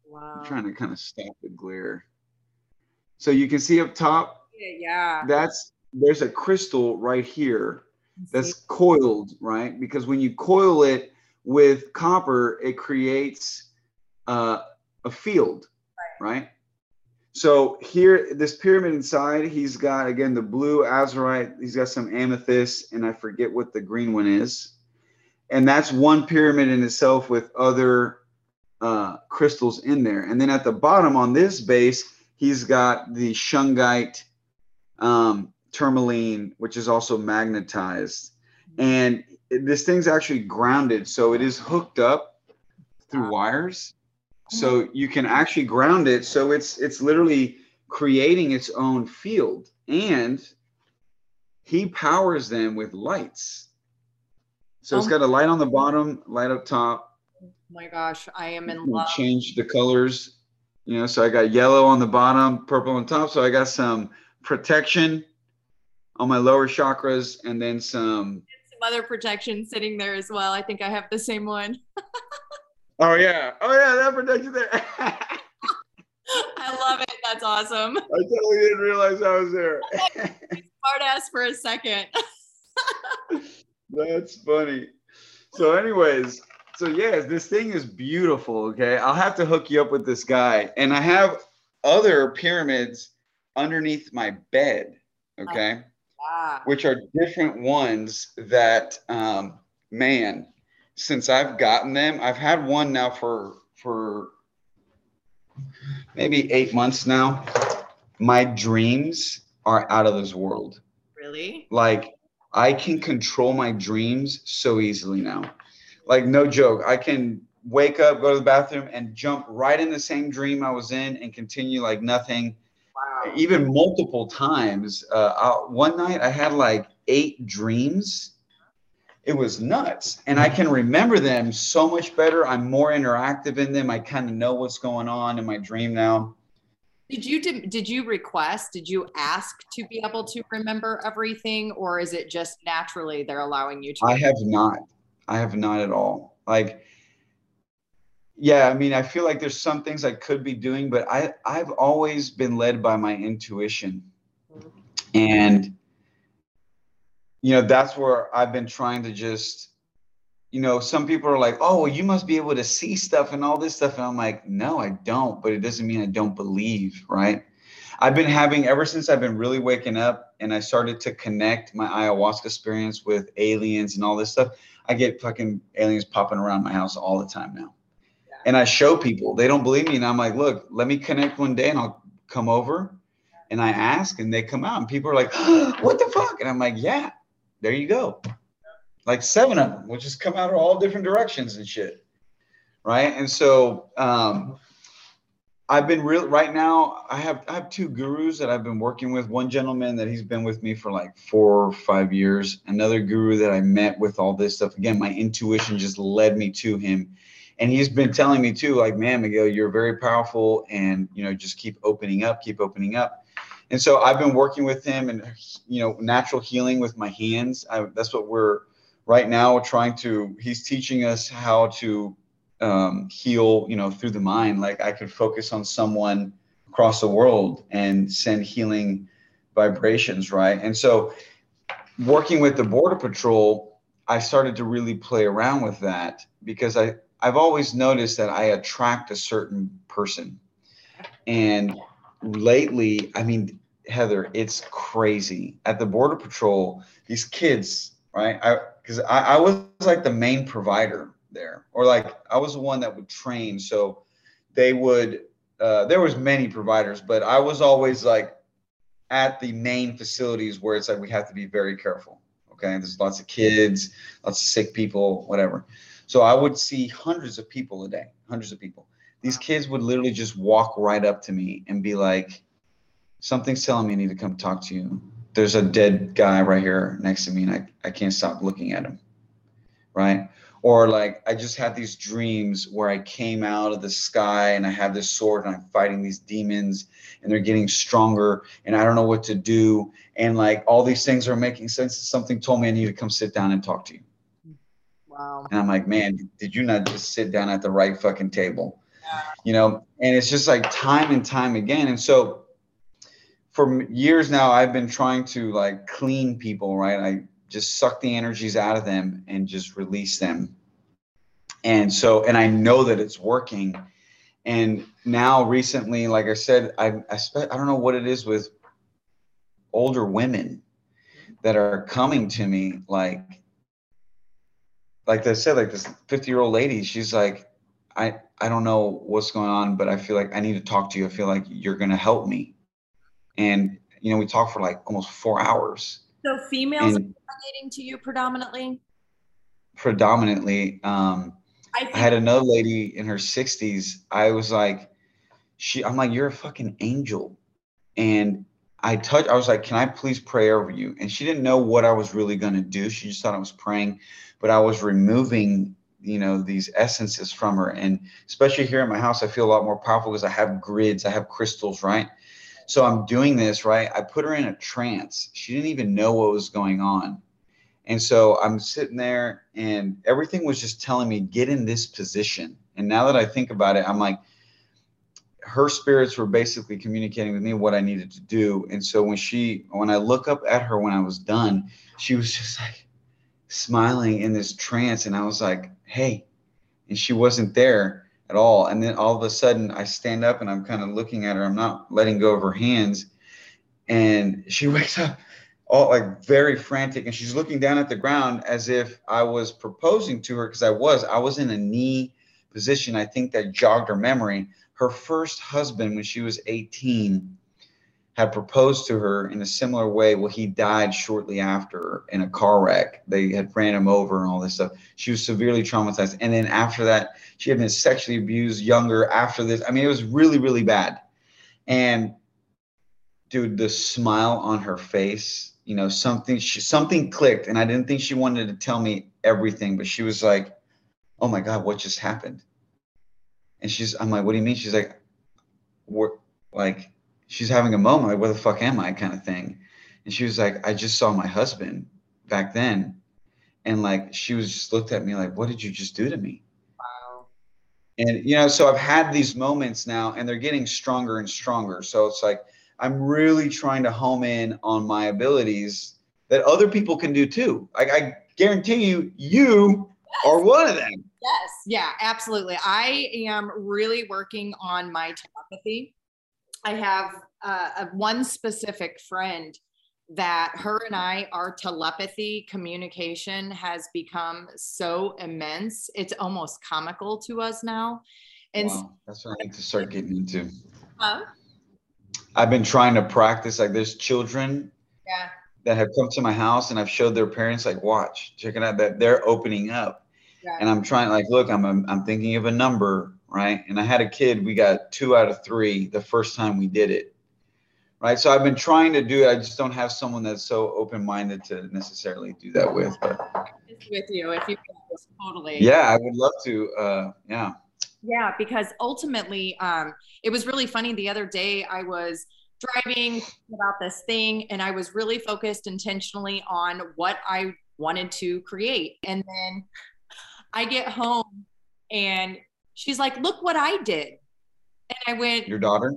Wow. I'm trying to kind of stop the glare. So you can see up top. Yeah. That's there's a crystal right here that's coiled, right? Because when you coil it with copper, it creates uh, a field, right. right? So here, this pyramid inside, he's got again the blue azurite. He's got some amethyst, and I forget what the green one is. And that's one pyramid in itself with other uh, crystals in there. And then at the bottom on this base, he's got the shungite um, tourmaline, which is also magnetized. And this thing's actually grounded, so it is hooked up through wires. So hmm. you can actually ground it so it's it's literally creating its own field and he powers them with lights. So it's um, got a light on the bottom light up top. Oh my gosh i am in love. change the colors. You know so i got yellow on the bottom purple on top so i got some protection on my lower chakras and then some some other protection sitting there as well i think i have the same one Oh yeah. Oh yeah, that protection there. I love it. That's awesome. I totally didn't realize I was there. Smart ass for a second. That's funny. So, anyways, so yes, this thing is beautiful. Okay. I'll have to hook you up with this guy. And I have other pyramids underneath my bed. Okay. Ah. Which are different ones that um man since I've gotten them. I've had one now for for maybe eight months now. My dreams are out of this world. Really? Like I can control my dreams so easily now. Like no joke, I can wake up, go to the bathroom, and jump right in the same dream I was in, and continue like nothing. Wow. Even multiple times. Uh, one night I had like eight dreams it was nuts. And I can remember them so much better. I'm more interactive in them. I kind of know what's going on in my dream now. Did you did you request? Did you ask to be able to remember everything, or is it just naturally they're allowing you to? I have not. I have not at all. Like, yeah, I mean, I feel like there's some things I could be doing, but I I've always been led by my intuition, and you know, that's where I've been trying to just, you know, some people are like, oh, well, you must be able to see stuff and all this stuff. And I'm like, no, I don't, but it doesn't mean I don't believe, right? I've been having ever since I've been really waking up and I started to connect my ayahuasca experience with aliens and all this stuff. I get fucking aliens popping around my house all the time now. And I show people, they don't believe me. And I'm like, look, let me connect one day and I'll come over and I ask and they come out and people are like, what the fuck? And I'm like, yeah, there you go. Like seven of them, which just come out of all different directions and shit. Right. And so um, I've been real right now. I have I have two gurus that I've been working with. One gentleman that he's been with me for like four or five years. Another guru that I met with all this stuff. Again, my intuition just led me to him. And he's been telling me too, like, man, Miguel, you're very powerful and you know, just keep opening up, keep opening up. And so I've been working with him and you know natural healing with my hands. I, that's what we're right now trying to. He's teaching us how to um, heal, you know, through the mind. Like I could focus on someone across the world and send healing vibrations, right? And so working with the border patrol, I started to really play around with that because I I've always noticed that I attract a certain person. And lately, I mean, Heather, it's crazy at the border patrol. These kids, right? I because I, I was like the main provider there, or like I was the one that would train. So they would. Uh, there was many providers, but I was always like at the main facilities where it's like we have to be very careful. Okay, there's lots of kids, lots of sick people, whatever. So I would see hundreds of people a day, hundreds of people these kids would literally just walk right up to me and be like, something's telling me I need to come talk to you. There's a dead guy right here next to me and I, I can't stop looking at him. Right. Or like I just had these dreams where I came out of the sky and I have this sword and I'm fighting these demons and they're getting stronger and I don't know what to do. And like all these things are making sense. Something told me I need to come sit down and talk to you. Wow. And I'm like, man, did you not just sit down at the right fucking table? you know, and it's just like time and time again. And so for years now, I've been trying to like clean people, right? I just suck the energies out of them and just release them. And so, and I know that it's working. And now, recently, like I said, I I, spe- I don't know what it is with older women that are coming to me like like I said, like this 50 year old lady, she's like, I, I don't know what's going on, but I feel like I need to talk to you. I feel like you're going to help me. And, you know, we talked for like almost four hours. So females and are relating to you predominantly? Predominantly. Um, I, I had another lady in her 60s. I was like, she, I'm like, you're a fucking angel. And I touched, I was like, can I please pray over you? And she didn't know what I was really going to do. She just thought I was praying, but I was removing, you know, these essences from her. And especially here in my house, I feel a lot more powerful because I have grids, I have crystals, right? So I'm doing this, right? I put her in a trance. She didn't even know what was going on. And so I'm sitting there and everything was just telling me, get in this position. And now that I think about it, I'm like, her spirits were basically communicating with me what I needed to do. And so when she, when I look up at her when I was done, she was just like smiling in this trance. And I was like, hey, and she wasn't there at all. And then all of a sudden I stand up and I'm kind of looking at her. I'm not letting go of her hands. And she wakes up all like very frantic and she's looking down at the ground as if I was proposing to her because I was. I was in a knee position. I think that jogged her memory her first husband, when she was 18, had proposed to her in a similar way. Well, he died shortly after in a car wreck. They had ran him over and all this stuff. She was severely traumatized. And then after that, she had been sexually abused younger after this. I mean, it was really, really bad. And dude, the smile on her face, you know, something she, something clicked. And I didn't think she wanted to tell me everything, but she was like, oh my God, what just happened? And she's, I'm like, what do you mean? She's like, we're like, she's having a moment, like, where the fuck am I kind of thing. And she was like, I just saw my husband back then. And like, she was just looked at me like, what did you just do to me? Wow. And, you know, so I've had these moments now and they're getting stronger and stronger. So it's like, I'm really trying to home in on my abilities that other people can do too. Like I guarantee you, you are one of them. Yes, yeah, absolutely. I am really working on my telepathy. I have uh, a one specific friend that her and I, our telepathy communication has become so immense. It's almost comical to us now. And wow, that's what I need to start getting into. Huh? I've been trying to practice like there's children yeah. that have come to my house and I've showed their parents like watch, check it out that they're opening up Yeah. and I'm trying like, look, I'm, I'm thinking of a number, right? And I had a kid, we got two out of three the first time we did it. Right. So I've been trying to do it. I just don't have someone that's so open minded to necessarily do that with. But with you if you totally. Yeah, I would love to. Uh, yeah. Yeah, because ultimately, um, it was really funny. The other day, I was driving about this thing, and I was really focused intentionally on what I wanted to create. And then I get home and she's like, look what I did. And I went, Your daughter?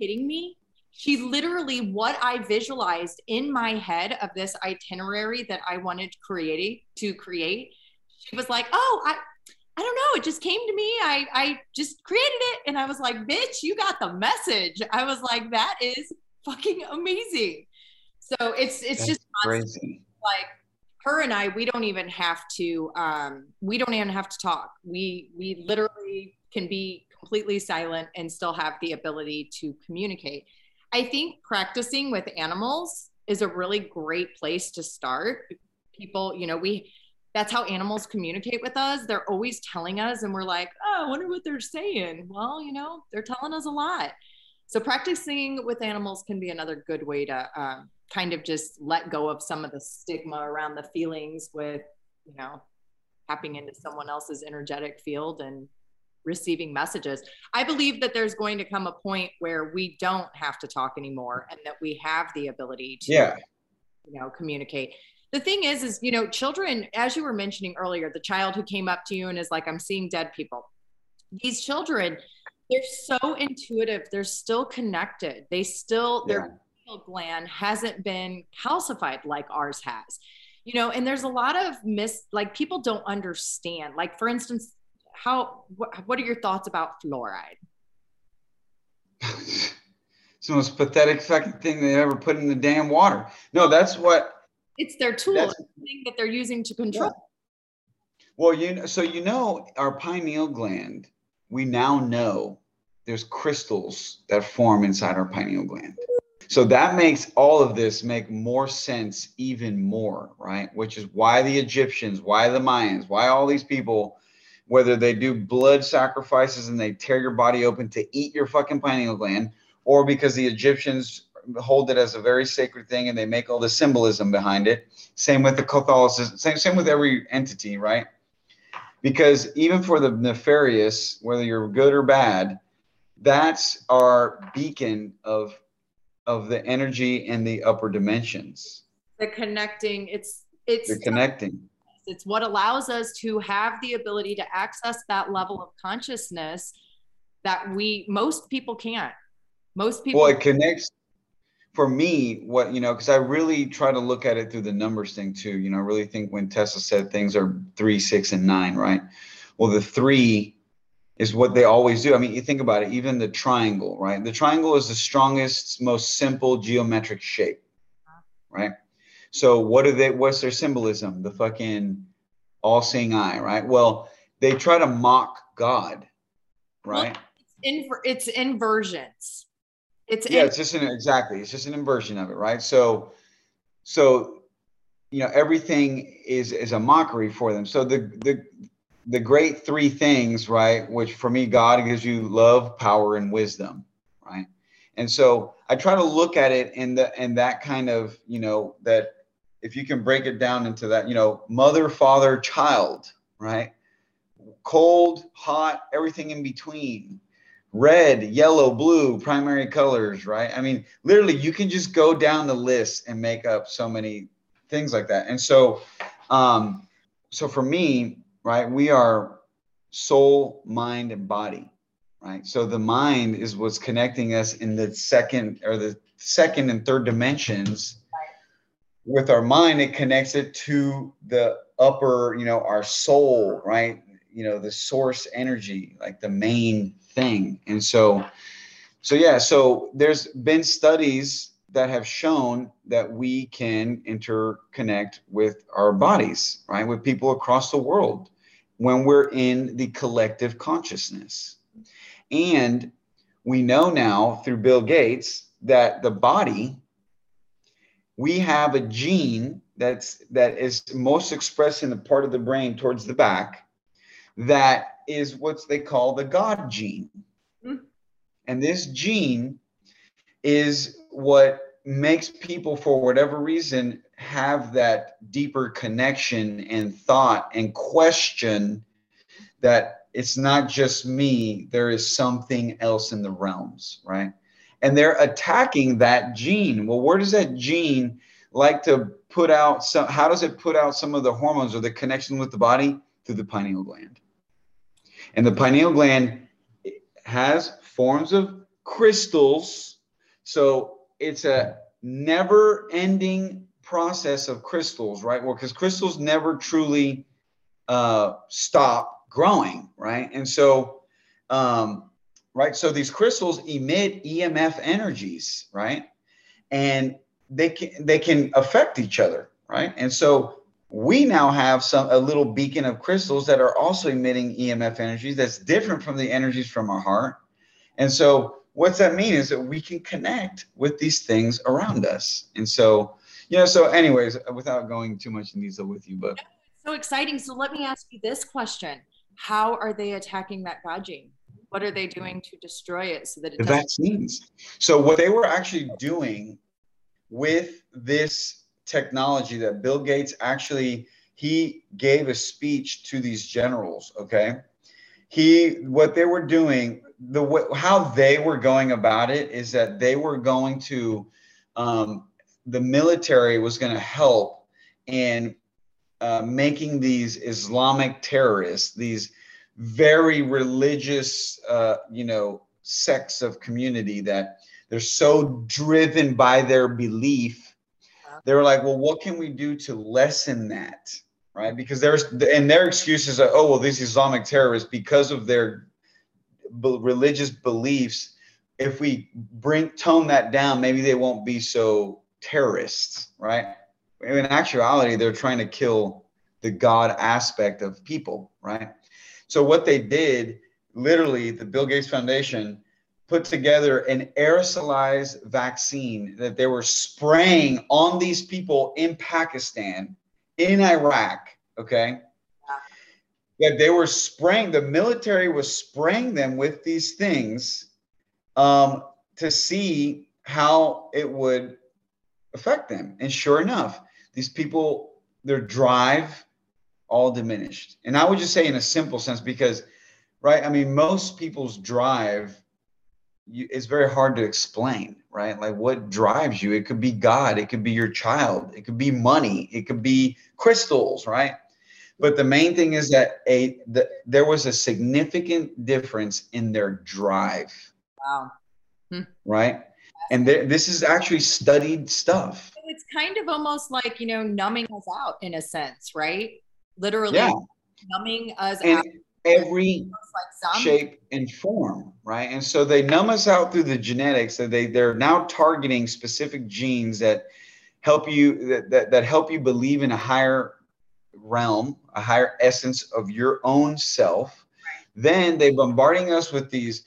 kidding me? She literally, what I visualized in my head of this itinerary that I wanted to create, to create, she was like, oh, I, I don't know. It just came to me. I, I just created it. And I was like, bitch, you got the message. I was like, that is fucking amazing. So it's, it's That's just crazy. like her and I, we don't even have to, um, we don't even have to talk. We, we literally can be completely silent and still have the ability to communicate. I think practicing with animals is a really great place to start. People, you know, we, that's how animals communicate with us. They're always telling us, and we're like, oh, I wonder what they're saying. Well, you know, they're telling us a lot. So practicing with animals can be another good way to um, kind of just let go of some of the stigma around the feelings with, you know, tapping into someone else's energetic field and receiving messages. I believe that there's going to come a point where we don't have to talk anymore and that we have the ability to yeah. you know communicate. The thing is is you know children as you were mentioning earlier the child who came up to you and is like I'm seeing dead people. These children they're so intuitive, they're still connected. They still they're gland hasn't been calcified like ours has. You know and there's a lot of mis like people don't understand. Like for instance how what, what are your thoughts about fluoride? It's the most pathetic fucking thing they ever put in the damn water. No that's what it's their tool the thing that they're using to control. Yeah. well you know so you know our pineal gland we now know there's crystals that form inside our pineal gland so that makes all of this make more sense even more, right? Which is why the Egyptians, why the Mayans, why all these people, whether they do blood sacrifices and they tear your body open to eat your fucking pineal gland, or because the Egyptians hold it as a very sacred thing and they make all the symbolism behind it. Same with the Catholicism, same, same with every entity, right? Because even for the nefarious, whether you're good or bad, that's our beacon of of the energy in the upper dimensions. The connecting, it's it's the connecting. It's what allows us to have the ability to access that level of consciousness that we most people can't. Most people Well, it connects for me, what you know, because I really try to look at it through the numbers thing too. You know, I really think when Tesla said things are three, six, and nine, right? Well, the three is what they always do. I mean, you think about it, even the triangle, right? The triangle is the strongest, most simple geometric shape, right? So what do they what's their symbolism? The fucking all-seeing eye, right? Well, they try to mock God, right? Well, it's, inver- it's inversions. It's yeah, in- it's just an exactly, it's just an inversion of it, right? So so you know, everything is is a mockery for them. So the the the great three things, right? Which for me, God gives you love, power, and wisdom, right? And so I try to look at it in the in that kind of, you know, that if you can break it down into that, you know, mother, father, child, right? Cold, hot, everything in between. Red, yellow, blue, primary colors, right? I mean, literally, you can just go down the list and make up so many things like that. And so, um, so for me, right? We are soul, mind, and body, right? So the mind is what's connecting us in the second or the second and third dimensions. With our mind, it connects it to the upper, you know, our soul, right? You know, the source energy, like the main thing. And so, so yeah, so there's been studies that have shown that we can interconnect with our bodies, right? With people across the world when we're in the collective consciousness. And we know now through Bill Gates that the body, we have a gene that's that is most expressed in the part of the brain towards the back that is what they call the God gene. Mm-hmm. And this gene is what makes people, for whatever reason, have that deeper connection and thought and question that it's not just me, there is something else in the realms, right? And they're attacking that gene. Well, where does that gene like to put out some how does it put out some of the hormones or the connection with the body through the pineal gland? And the pineal gland has forms of crystals. So it's a never ending process of crystals, right? Well, because crystals never truly uh, stop growing, right? And so, um, right, so these crystals emit EMF energies, right? And they can they can affect each other, right? And so we now have some a little beacon of crystals that are also emitting EMF energies that's different from the energies from our heart. And so what's that mean is that we can connect with these things around us. And so, you know, so anyways, without going too much in detail with you, but so exciting. So let me ask you this question. How are they attacking that God gene? What are they doing to destroy it so that it the vaccines? So what they were actually doing with this technology that Bill Gates actually he gave a speech to these generals, okay? He what they were doing the how they were going about it is that they were going to um, the military was going to help in uh, making these Islamic terrorists, these very religious, uh, you know, sects of community that they're so driven by their belief. They were like, well, what can we do to lessen that? Right. Because there's, and their excuses are, oh, well, these Islamic terrorists, because of their religious beliefs, if we bring tone that down, maybe they won't be so terrorists, right? In actuality, they're trying to kill the God aspect of people, right? So what they did, literally, the Bill Gates Foundation put together an aerosolized vaccine that they were spraying on these people in Pakistan, in Iraq, okay? That they were spraying, the military was spraying them with these things um, to see how it would affect them. And sure enough, these people, their drive all diminished. And I would just say, in a simple sense, because, right, I mean, most people's drive you, it's very hard to explain, right? Like what drives you? It could be God, it could be your child, it could be money, it could be crystals, right? But the main thing is that a the, there was a significant difference in their drive. Wow. Hmm. Right? And this is actually studied stuff. It's kind of almost like, you know, numbing us out in a sense, right? Literally yeah. numbing us and, out every like shape and form, right? And so they numb us out through the genetics. So they they're now targeting specific genes that help you that, that, that help you believe in a higher realm, a higher essence of your own self. Then they're bombarding us with these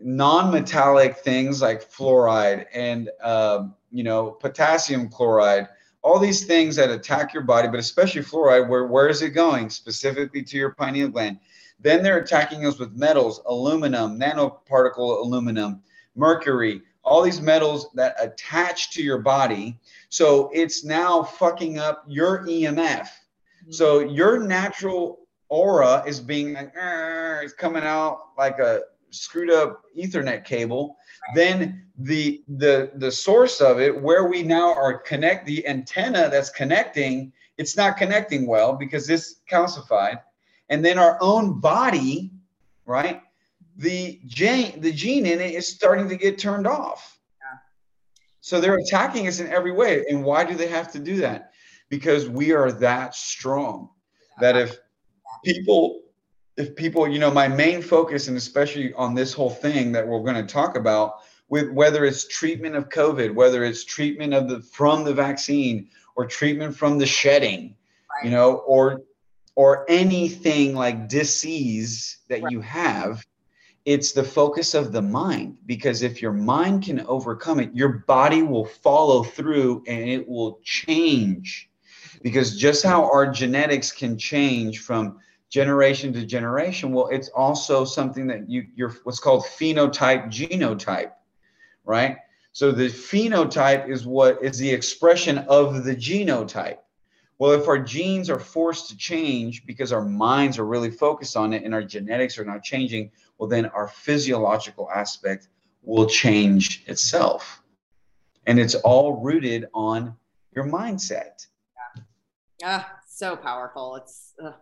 non-metallic things like fluoride and uh, you know potassium chloride all these things that attack your body but especially fluoride where where is it going specifically to your pineal gland then they're attacking us with metals, aluminum, nanoparticle aluminum, mercury, all these metals that attach to your body. So it's now fucking up your EMF. Mm-hmm. So your natural aura is being like, it's coming out like a screwed up ethernet cable then the the the source of it where we now are connect the antenna that's connecting it's not connecting well because it's calcified and then our own body, right? The gene, the gene in it is starting to get turned off. Yeah. So they're attacking us in every way. And why do they have to do that? Because we are that strong. That if people, if people, you know, my main focus, and especially on this whole thing that we're going to talk about, with whether it's treatment of COVID, whether it's treatment of the from the vaccine or treatment from the shedding, right. you know, or or anything like disease that right. you have, it's the focus of the mind. Because if your mind can overcome it, your body will follow through and it will change. Because just how our genetics can change from generation to generation, well, it's also something that you, you're what's called phenotype genotype, right? So the phenotype is what is the expression of the genotype. Well, if our genes are forced to change because our minds are really focused on it and our genetics are not changing, well, then our physiological aspect will change itself. And it's all rooted on your mindset. Yeah. Ah, so powerful. It's uh,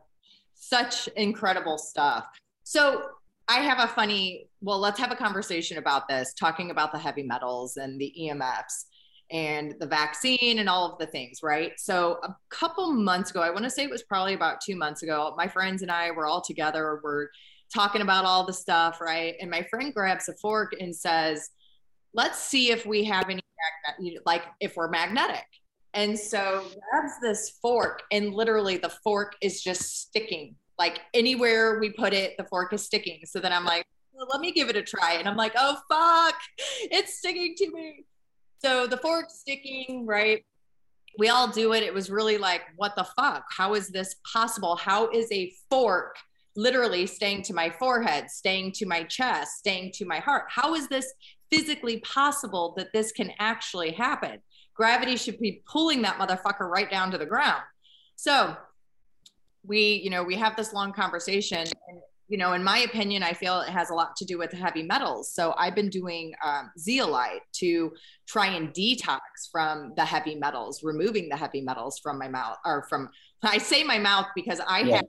such incredible stuff. So, I have a funny, well, let's have a conversation about this, talking about the heavy metals and the EMFs and the vaccine and all of the things, right? So a couple months ago, I want to say it was probably about two months ago, my friends and I were all together, we're talking about all the stuff, right? And my friend grabs a fork and says, let's see if we have any, like if we're magnetic. And so grabs this fork and literally the fork is just sticking. Like anywhere we put it, the fork is sticking. So then I'm like, well, let me give it a try. And I'm like, oh, fuck, it's sticking to me. So the fork sticking, right? We all do it. It was really like, what the fuck? How is this possible? How is a fork literally staying to my forehead, staying to my chest, staying to my heart? How is this physically possible that this can actually happen? Gravity should be pulling that motherfucker right down to the ground. So we, you know, we have this long conversation and you know, in my opinion, I feel it has a lot to do with the heavy metals. So I've been doing um, zeolite to try and detox from the heavy metals, removing the heavy metals from my mouth or from, I say my mouth because I yeah. have,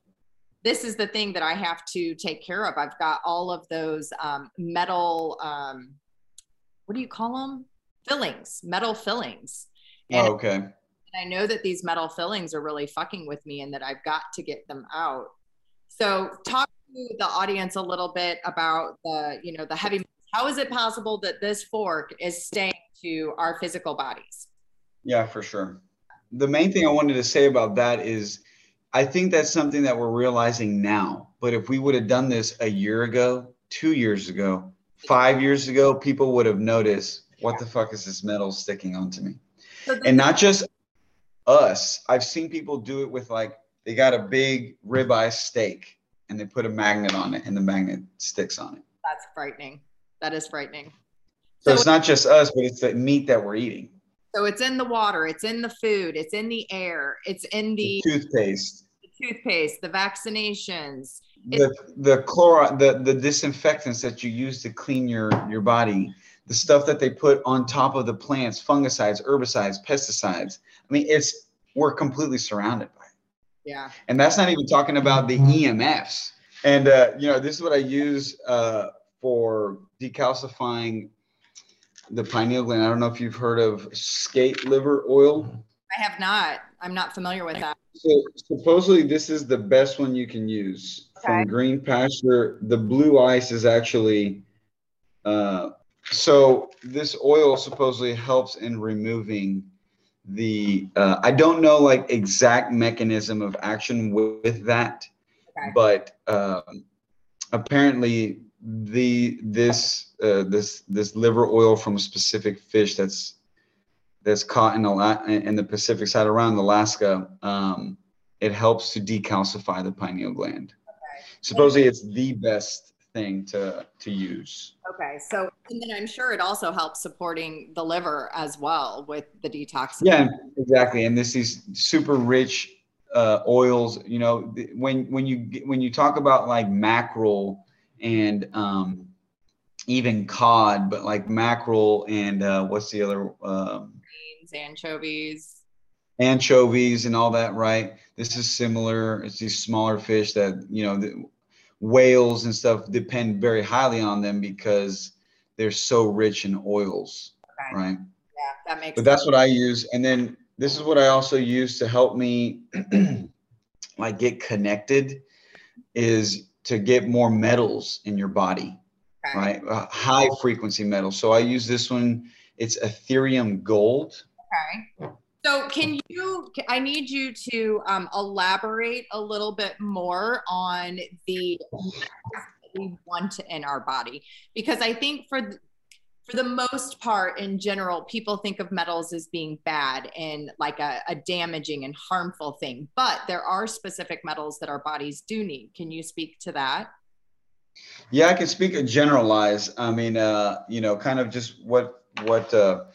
this is the thing that I have to take care of. I've got all of those um, metal, um, what do you call them? Fillings, metal fillings. And, oh, okay. And I know that these metal fillings are really fucking with me and that I've got to get them out. So talk to the audience a little bit about the, you know, the heavy how is it possible that this fork is staying to our physical bodies? Yeah, for sure. The main thing I wanted to say about that is I think that's something that we're realizing now. But if we would have done this a year ago, two years ago, five years ago, people would have noticed what the fuck is this metal sticking onto me? and not just us. I've seen people do it with like they got a big ribeye steak and they put a magnet on it and the magnet sticks on it. That's frightening. That is frightening. So, so it's not just us, but it's the meat that we're eating. So it's in the water, it's in the food, it's in the air, it's in the, the toothpaste, the toothpaste, the vaccinations, the the chlor the the disinfectants that you use to clean your your body, the stuff that they put on top of the plants, fungicides, herbicides, pesticides. I mean, it's we're completely surrounded. Yeah. And that's not even talking about the EMFs. And uh, you know, this is what I use uh, for decalcifying the pineal gland. I don't know if you've heard of skate liver oil. I have not. I'm not familiar with that. So supposedly this is the best one you can use okay. from Green Pasture. The blue ice is actually uh, so this oil supposedly helps in removing the uh, I don't know like exact mechanism of action with, with that, okay. but um, apparently the this uh, this this liver oil from a specific fish that's that's caught in the in the Pacific side around Alaska, um, it helps to decalcify the pineal gland. Okay. Supposedly, it's the best thing to to use. Okay, so and then I'm sure it also helps supporting the liver as well with the detox. Yeah, exactly. And this is super rich uh, oils. You know, when when you when you talk about like mackerel and um, even cod, but like mackerel and uh, what's the other? Um, anchovies. Anchovies and all that, right? This is similar. It's these smaller fish that you know, the whales and stuff depend very highly on them because they're so rich in oils, okay. right? Yeah, that makes. But sense. that's what I use, and then this is what I also use to help me, like get connected, is to get more metals in your body, okay. right? Uh, high frequency metals. So I use this one. It's Etherium Gold. Okay. So can you? I need you to um, elaborate a little bit more on the we want in our body. Because I think for for the most part in general people think of metals as being bad and like a, a, damaging and harmful thing. But there are specific metals that our bodies do need. Can you speak to that? Yeah i can speak generalize. I mean uh you know kind of just what what uh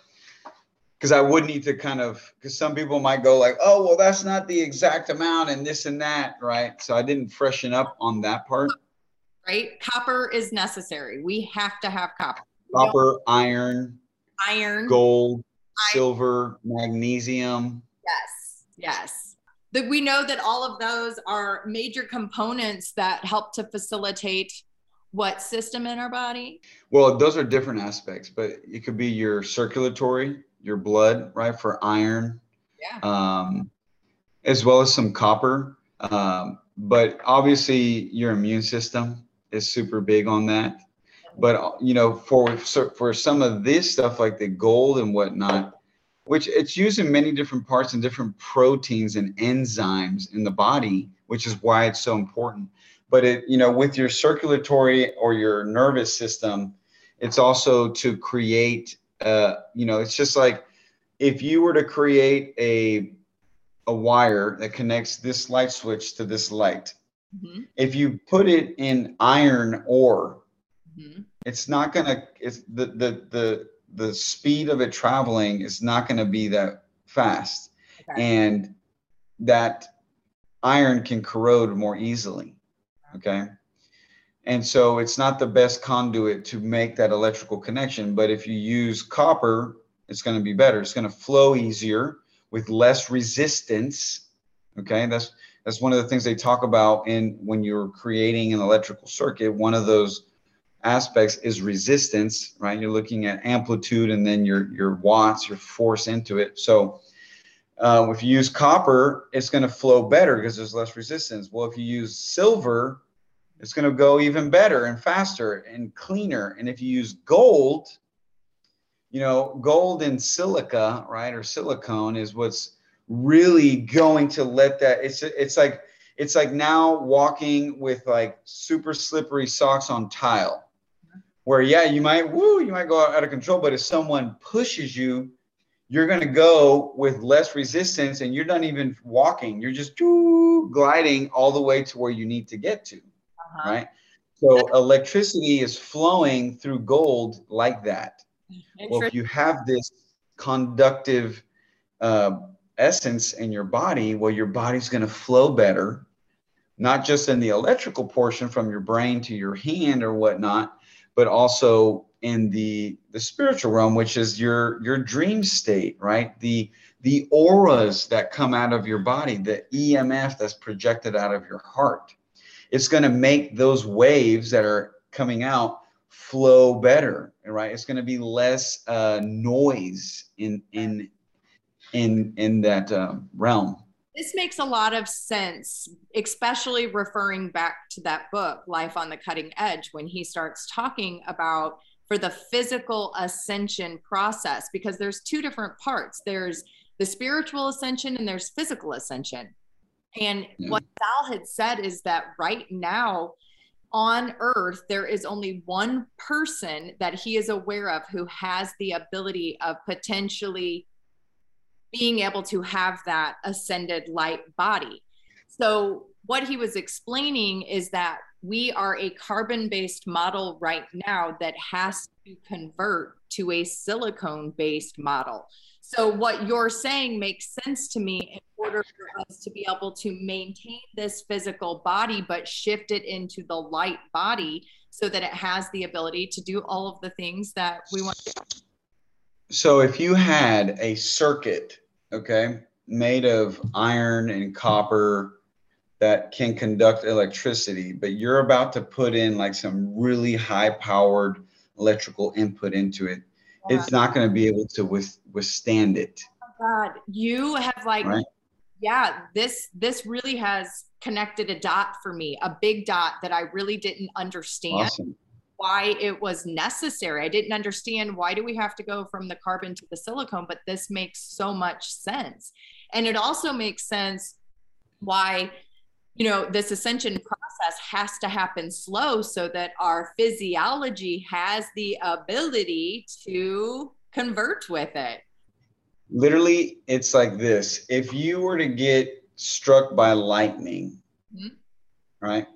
because I would need to kind of because some people might go like, oh well, that's not the exact amount and this and that, right? So I didn't freshen up on that part. Right, copper is necessary. We have to have copper copper, iron, iron, gold, iron. silver, magnesium. Yes, yes. That we know that all of those are major components that help to facilitate what system in our body? Well, those are different aspects, but it could be your circulatory, your blood, right, for iron. Yeah. Um, as well as some copper. Um, but obviously, your immune system is super big on that but you know for for some of this stuff like the gold and whatnot which it's used in many different parts and different proteins and enzymes in the body which is why it's so important but it you know with your circulatory or your nervous system it's also to create uh you know it's just like if you were to create a a wire that connects this light switch to this light mm-hmm. if you put it in iron ore Mm-hmm. It's not gonna. It's the the the the speed of it traveling is not going to be that fast, okay. and that iron can corrode more easily. Okay. And so it's not the best conduit to make that electrical connection. But if you use copper, it's going to be better. It's going to flow easier with less resistance. Okay. That's that's one of the things they talk about in when you're creating an electrical circuit. One of those aspects is resistance, right? You're looking at amplitude and then your your watts, your force into it. So uh, if you use copper, it's going to flow better because there's less resistance. Well, if you use silver, it's going to go even better and faster and cleaner. And if you use gold, you know, gold and silica, right, or silicone is what's really going to let that. It's it's like it's like now walking with like super slippery socks on tile where yeah you might woo you might go out of control but if someone pushes you you're going to go with less resistance and you're not even walking you're just gliding all the way to where you need to get to uh-huh. right? So electricity is flowing through gold like that. Well if you have this conductive uh, essence in your body well your body's going to flow better not just in the electrical portion from your brain to your hand or whatnot but also in the the spiritual realm which is your your dream state right? The the auras that come out of your body the emf that's projected out of your heart it's going to make those waves that are coming out flow better right? It's going to be less uh, noise in in in in that um, realm. This makes a lot of sense, especially referring back to that book, Life on the Cutting Edge, when he starts talking about for the physical ascension process, because there's two different parts. There's the spiritual ascension and there's physical ascension. And yeah. what Sal had said is that right now, on earth, there is only one person that he is aware of who has the ability of potentially being able to have that ascended light body. So, what he was explaining is that we are a carbon based model right now that has to convert to a silicone based model. So, what you're saying makes sense to me in order for us to be able to maintain this physical body, but shift it into the light body so that it has the ability to do all of the things that we want to do. So, if you had a circuit okay, made of iron and copper that can conduct electricity, but you're about to put in like some really high powered electrical input into it. It's not going to be able to with, withstand it. Oh God, you have like, right? yeah, this this really has connected a dot for me, a big dot that I really didn't understand. Awesome why it was necessary. I didn't understand why do we have to go from the carbon to the silicone, but this makes so much sense. And it also makes sense why you know this ascension process has to happen slow so that our physiology has the ability to convert with it. Literally, it's like this. If you were to get struck by lightning, mm-hmm. right?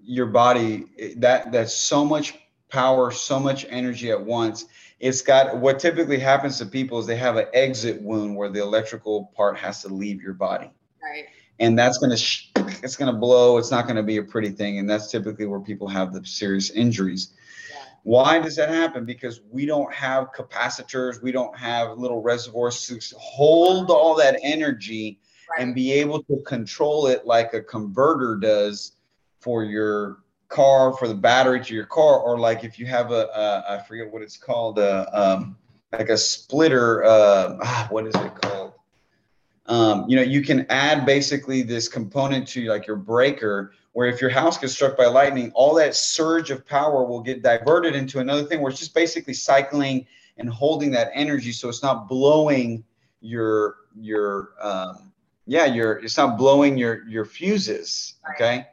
your body that that's so much power so much energy at once it's got what typically happens to people is they have an exit wound where the electrical part has to leave your body right and that's going to sh- it's going to blow it's not going to be a pretty thing and that's typically where people have the serious injuries yeah. why does that happen because we don't have capacitors we don't have little reservoirs to hold all that energy right. and be able to control it like a converter does for your car for the battery to your car or like if you have a, a I forget what it's called uh, um, like a splitter uh, ah, what is it called um, you know you can add basically this component to like your breaker where if your house gets struck by lightning all that surge of power will get diverted into another thing where it's just basically cycling and holding that energy so it's not blowing your your um, yeah your it's not blowing your your fuses okay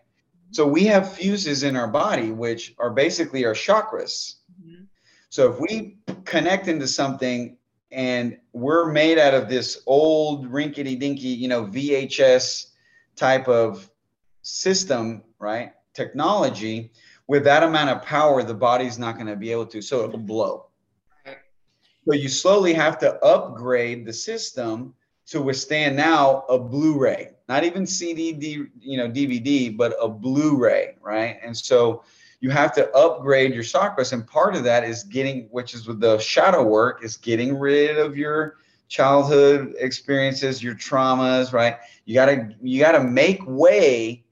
so we have fuses in our body, which are basically our chakras. Mm-hmm. So if we connect into something and we're made out of this old rinkety dinky, you know, VHS type of system, right? Technology, with that amount of power, the body's not going to be able to, so it'll blow. So you slowly have to upgrade the system to withstand now a Blu-ray, not even CD, you know, DVD, but a Blu-ray, right? And so you have to upgrade your chakras, and part of that is getting, which is with the shadow work, is getting rid of your childhood experiences, your traumas, right? You gotta you gotta make way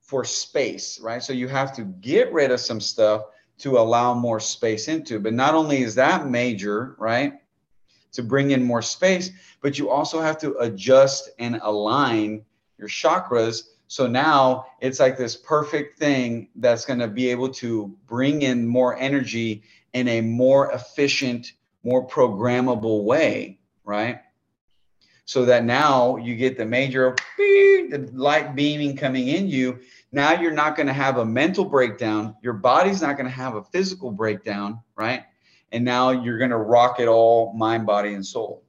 for space, right? So you have to get rid of some stuff to allow more space into. But not only is that major, right? To bring in more space, but you also have to adjust and align your chakras. So now it's like this perfect thing that's going to be able to bring in more energy in a more efficient, more programmable way, right? So that now you get the major, the light beaming coming in you. Now you're not going to have a mental breakdown. Your body's not going to have a physical breakdown, right? And now you're going to rock it all mind, body, and soul.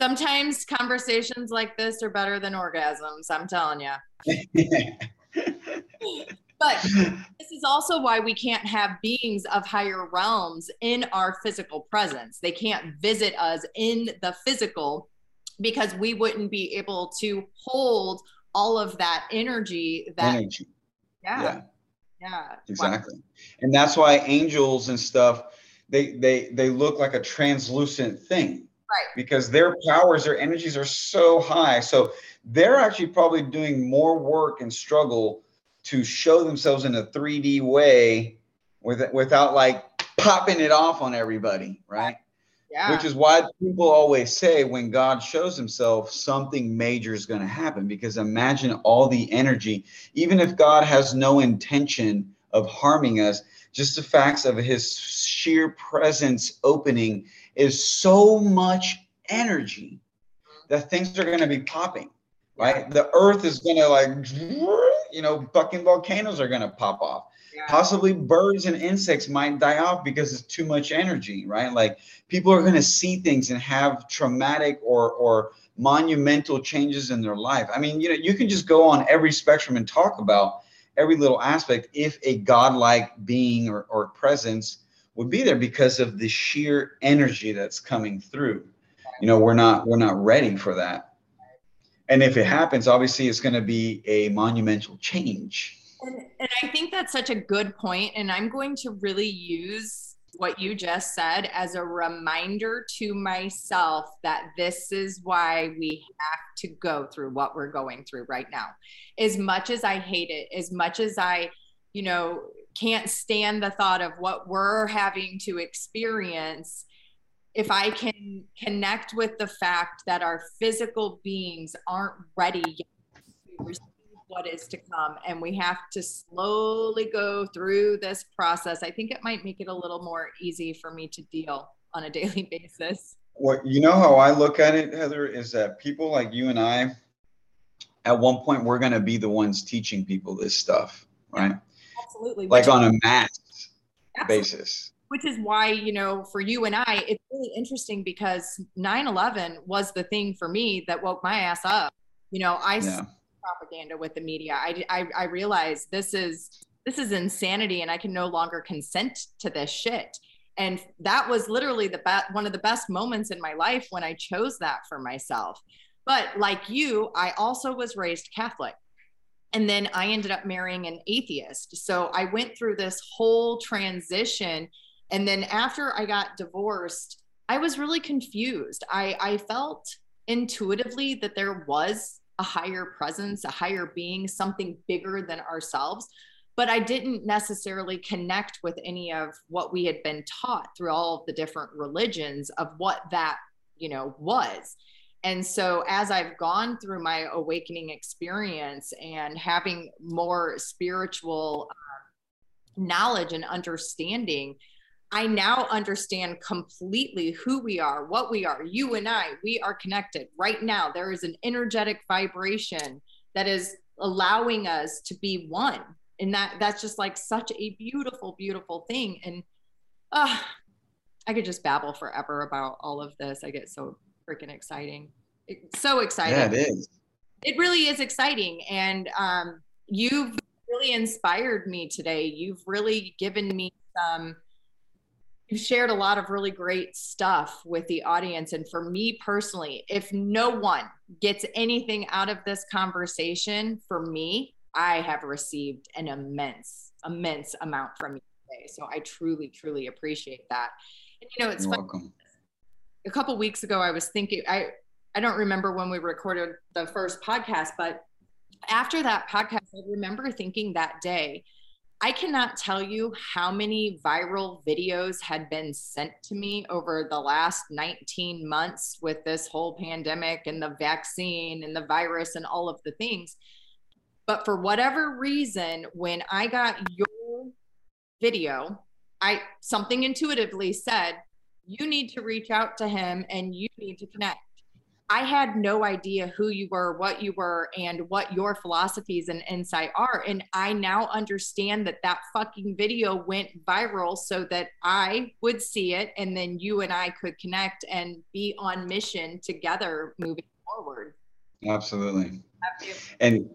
Sometimes conversations like this are better than orgasms. I'm telling you. But this is also why we can't have beings of higher realms in our physical presence. They can't visit us in the physical because we wouldn't be able to hold all of that energy that energy. Yeah. Yeah. yeah. Exactly. Wow. And that's why angels and stuff they they they look like a translucent thing. Right. Because their powers, their energies are so high. So they're actually probably doing more work and struggle to show themselves in a 3D way with, without like popping it off on everybody, right? Yeah. Which is why people always say when God shows himself, something major is going to happen. Because imagine all the energy, even if God has no intention of harming us, just the facts of his sheer presence opening is so much energy that things are going to be popping, right? The earth is going to like you know, fucking volcanoes are going to pop off. Yeah. Possibly birds and insects might die off because it's too much energy, right? Like people are going to see things and have traumatic or or monumental changes in their life. I mean, you know, you can just go on every spectrum and talk about every little aspect if a godlike being or, or presence would be there because of the sheer energy that's coming through. You know, we're not we're not ready for that. And if it happens obviously it's going to be a monumental change. And, and i think that's such a good point and i'm going to really use what you just said as a reminder to myself that this is why we have to go through what we're going through right now. As much as i hate it as much as i you know can't stand the thought of what we're having to experience if I can connect with the fact that our physical beings aren't ready yet to receive what is to come, and we have to slowly go through this process, I think it might make it a little more easy for me to deal on a daily basis. well you know how I look at it, Heather, is that people like you and I, at one point, we're going to be the ones teaching people this stuff, right? Absolutely. Like on a mass basis. Which is why you know for you and i it's really interesting because 9-11 was the thing for me that woke my ass up. You know i yeah. propaganda with the media. I, I i realized this is this is insanity and i can no longer consent to this shit. And that was literally the best one of the best moments in my life when i chose that for myself. But like you i also was raised catholic and then i ended up marrying an atheist so i went through this whole transition and then after I got divorced, I was really confused. I, I felt intuitively that there was a higher presence, a higher being, something bigger than ourselves. But I didn't necessarily connect with any of what we had been taught through all of the different religions of what that, you know, was. And so as I've gone through my awakening experience and having more spiritual uh, knowledge and understanding, I now understand completely who we are, what we are. You and I, we are connected right now. There is an energetic vibration that is allowing us to be one. And that that's just like such a beautiful, beautiful thing. And uh, I could just babble forever about all of this. I get so freaking exciting. It's so exciting. Yeah, it is. It really is exciting. And um, you've really inspired me today. You've really given me some you've shared a lot of really great stuff with the audience. And for me personally, if no one gets anything out of this conversation, for me, I have received an immense, immense amount from you today. So I truly, truly appreciate that. And you know, it's welcome. A couple weeks ago, I was thinking, I, I don't remember when we recorded the first podcast, but after that podcast, I remember thinking that day, I cannot tell you how many viral videos had been sent to me over the last 19 months with this whole pandemic and the vaccine and the virus and all of the things. But for whatever reason, when I got your video, I something intuitively said, you need to reach out to him and you need to connect. I had no idea who you were, what you were, and what your philosophies and insight are. And I now understand that that fucking video went viral so that I would see it and then you and I could connect and be on mission together moving forward. Absolutely. And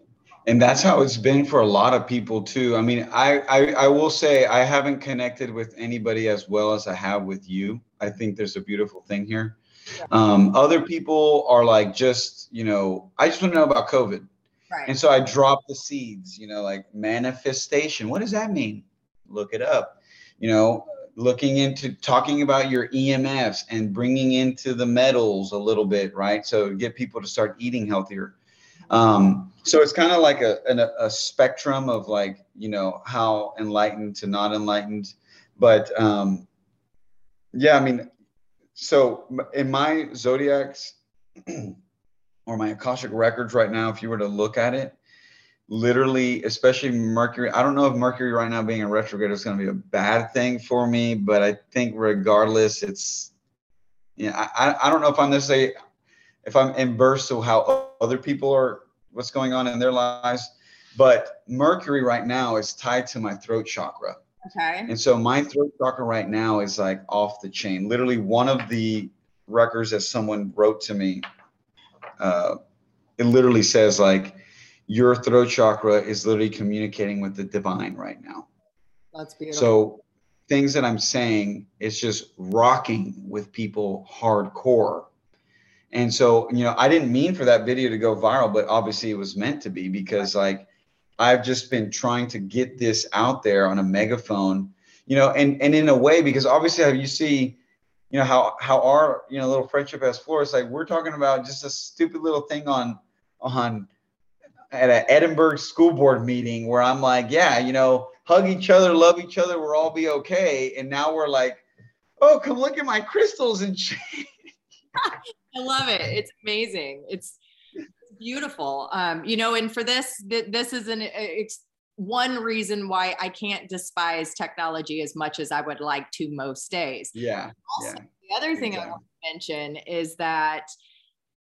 and that's how it's been for a lot of people too. I mean, I, I I will say I haven't connected with anybody as well as I have with you. I think there's a beautiful thing here um, other people are like, just, you know, I just want to know about COVID. Right. And so I drop the seeds, you know, like manifestation. What does that mean? Look it up. You know, looking into talking about your EMFs and bringing into the metals a little bit, right? So get people to start eating healthier. Um, so it's kind of like a, a, a spectrum of like, you know, how enlightened to not enlightened. But um, yeah, I mean, so in my zodiacs or my akashic records right now, if you were to look at it, literally, especially Mercury, I don't know if Mercury right now being a retrograde is going to be a bad thing for me, but I think regardless, it's yeah, I, I don't know if I'm necessarily if I'm in burst to how other people are what's going on in their lives, but Mercury right now is tied to my throat chakra. Okay. And so my throat chakra right now is like off the chain. Literally, one of the records that someone wrote to me, uh, it literally says like, your throat chakra is literally communicating with the divine right now. That's beautiful. So things that I'm saying is just rocking with people hardcore. And so, you know, I didn't mean for that video to go viral, but obviously it was meant to be because like I've just been trying to get this out there on a megaphone, you know, and and in a way because obviously how you see, you know, how how our you know little friendship has flourished. Like we're talking about just a stupid little thing on on at an Edinburgh school board meeting where I'm like, yeah, you know, hug each other, love each other, we'll all be okay. And now we're like, oh, come look at my crystals and shit. I love it. It's amazing. It's beautiful. Um, you know, and for this, th- this is an ex- one reason why I can't despise technology as much as I would like to most days. Yeah. Also, yeah. the other thing exactly. I want to mention is that,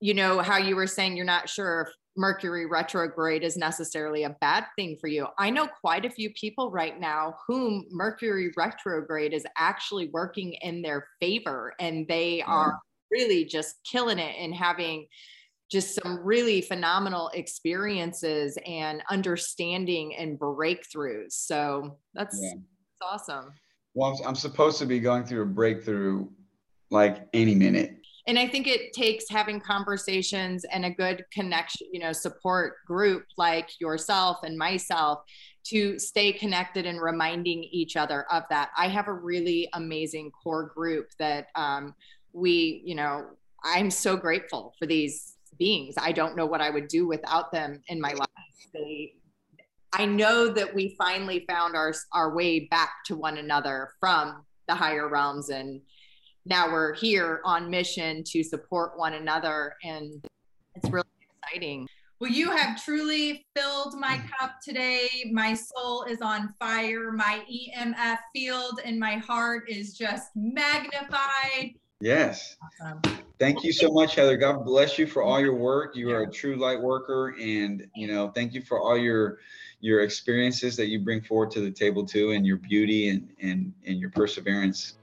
you know, how you were saying you're not sure if Mercury retrograde is necessarily a bad thing for you. I know quite a few people right now whom Mercury retrograde is actually working in their favor and they yeah. are really just killing it and having just some really phenomenal experiences and understanding and breakthroughs. So that's, yeah. that's awesome. Well, I'm, I'm supposed to be going through a breakthrough like any minute. And I think it takes having conversations and a good connection, you know, support group like yourself and myself to stay connected and reminding each other of that. I have a really amazing core group that um, we, you know, I'm so grateful for these beings. I don't know what I would do without them in my life. They, I know that we finally found our our way back to one another from the higher realms and now we're here on mission to support one another and it's really exciting. Well, you have truly filled my cup today. My soul is on fire. My EMF field in my heart is just magnified. Yes. Awesome. Thank you so much, Heather. God bless you for all your work. You are a true light worker, and you know, thank you for all your your experiences that you bring forward to the table too, and your beauty and and and your perseverance.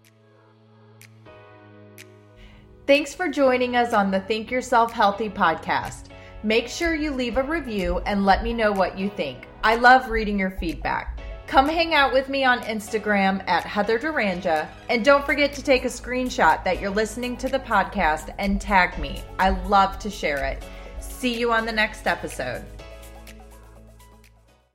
Thanks for joining us on the Think Yourself Healthy podcast. Make sure you leave a review and let me know what you think. I love reading your feedback. Come hang out with me on Instagram at Heather Duranja. And don't forget to take a screenshot that you're listening to the podcast and tag me. I love to share it. See you on the next episode.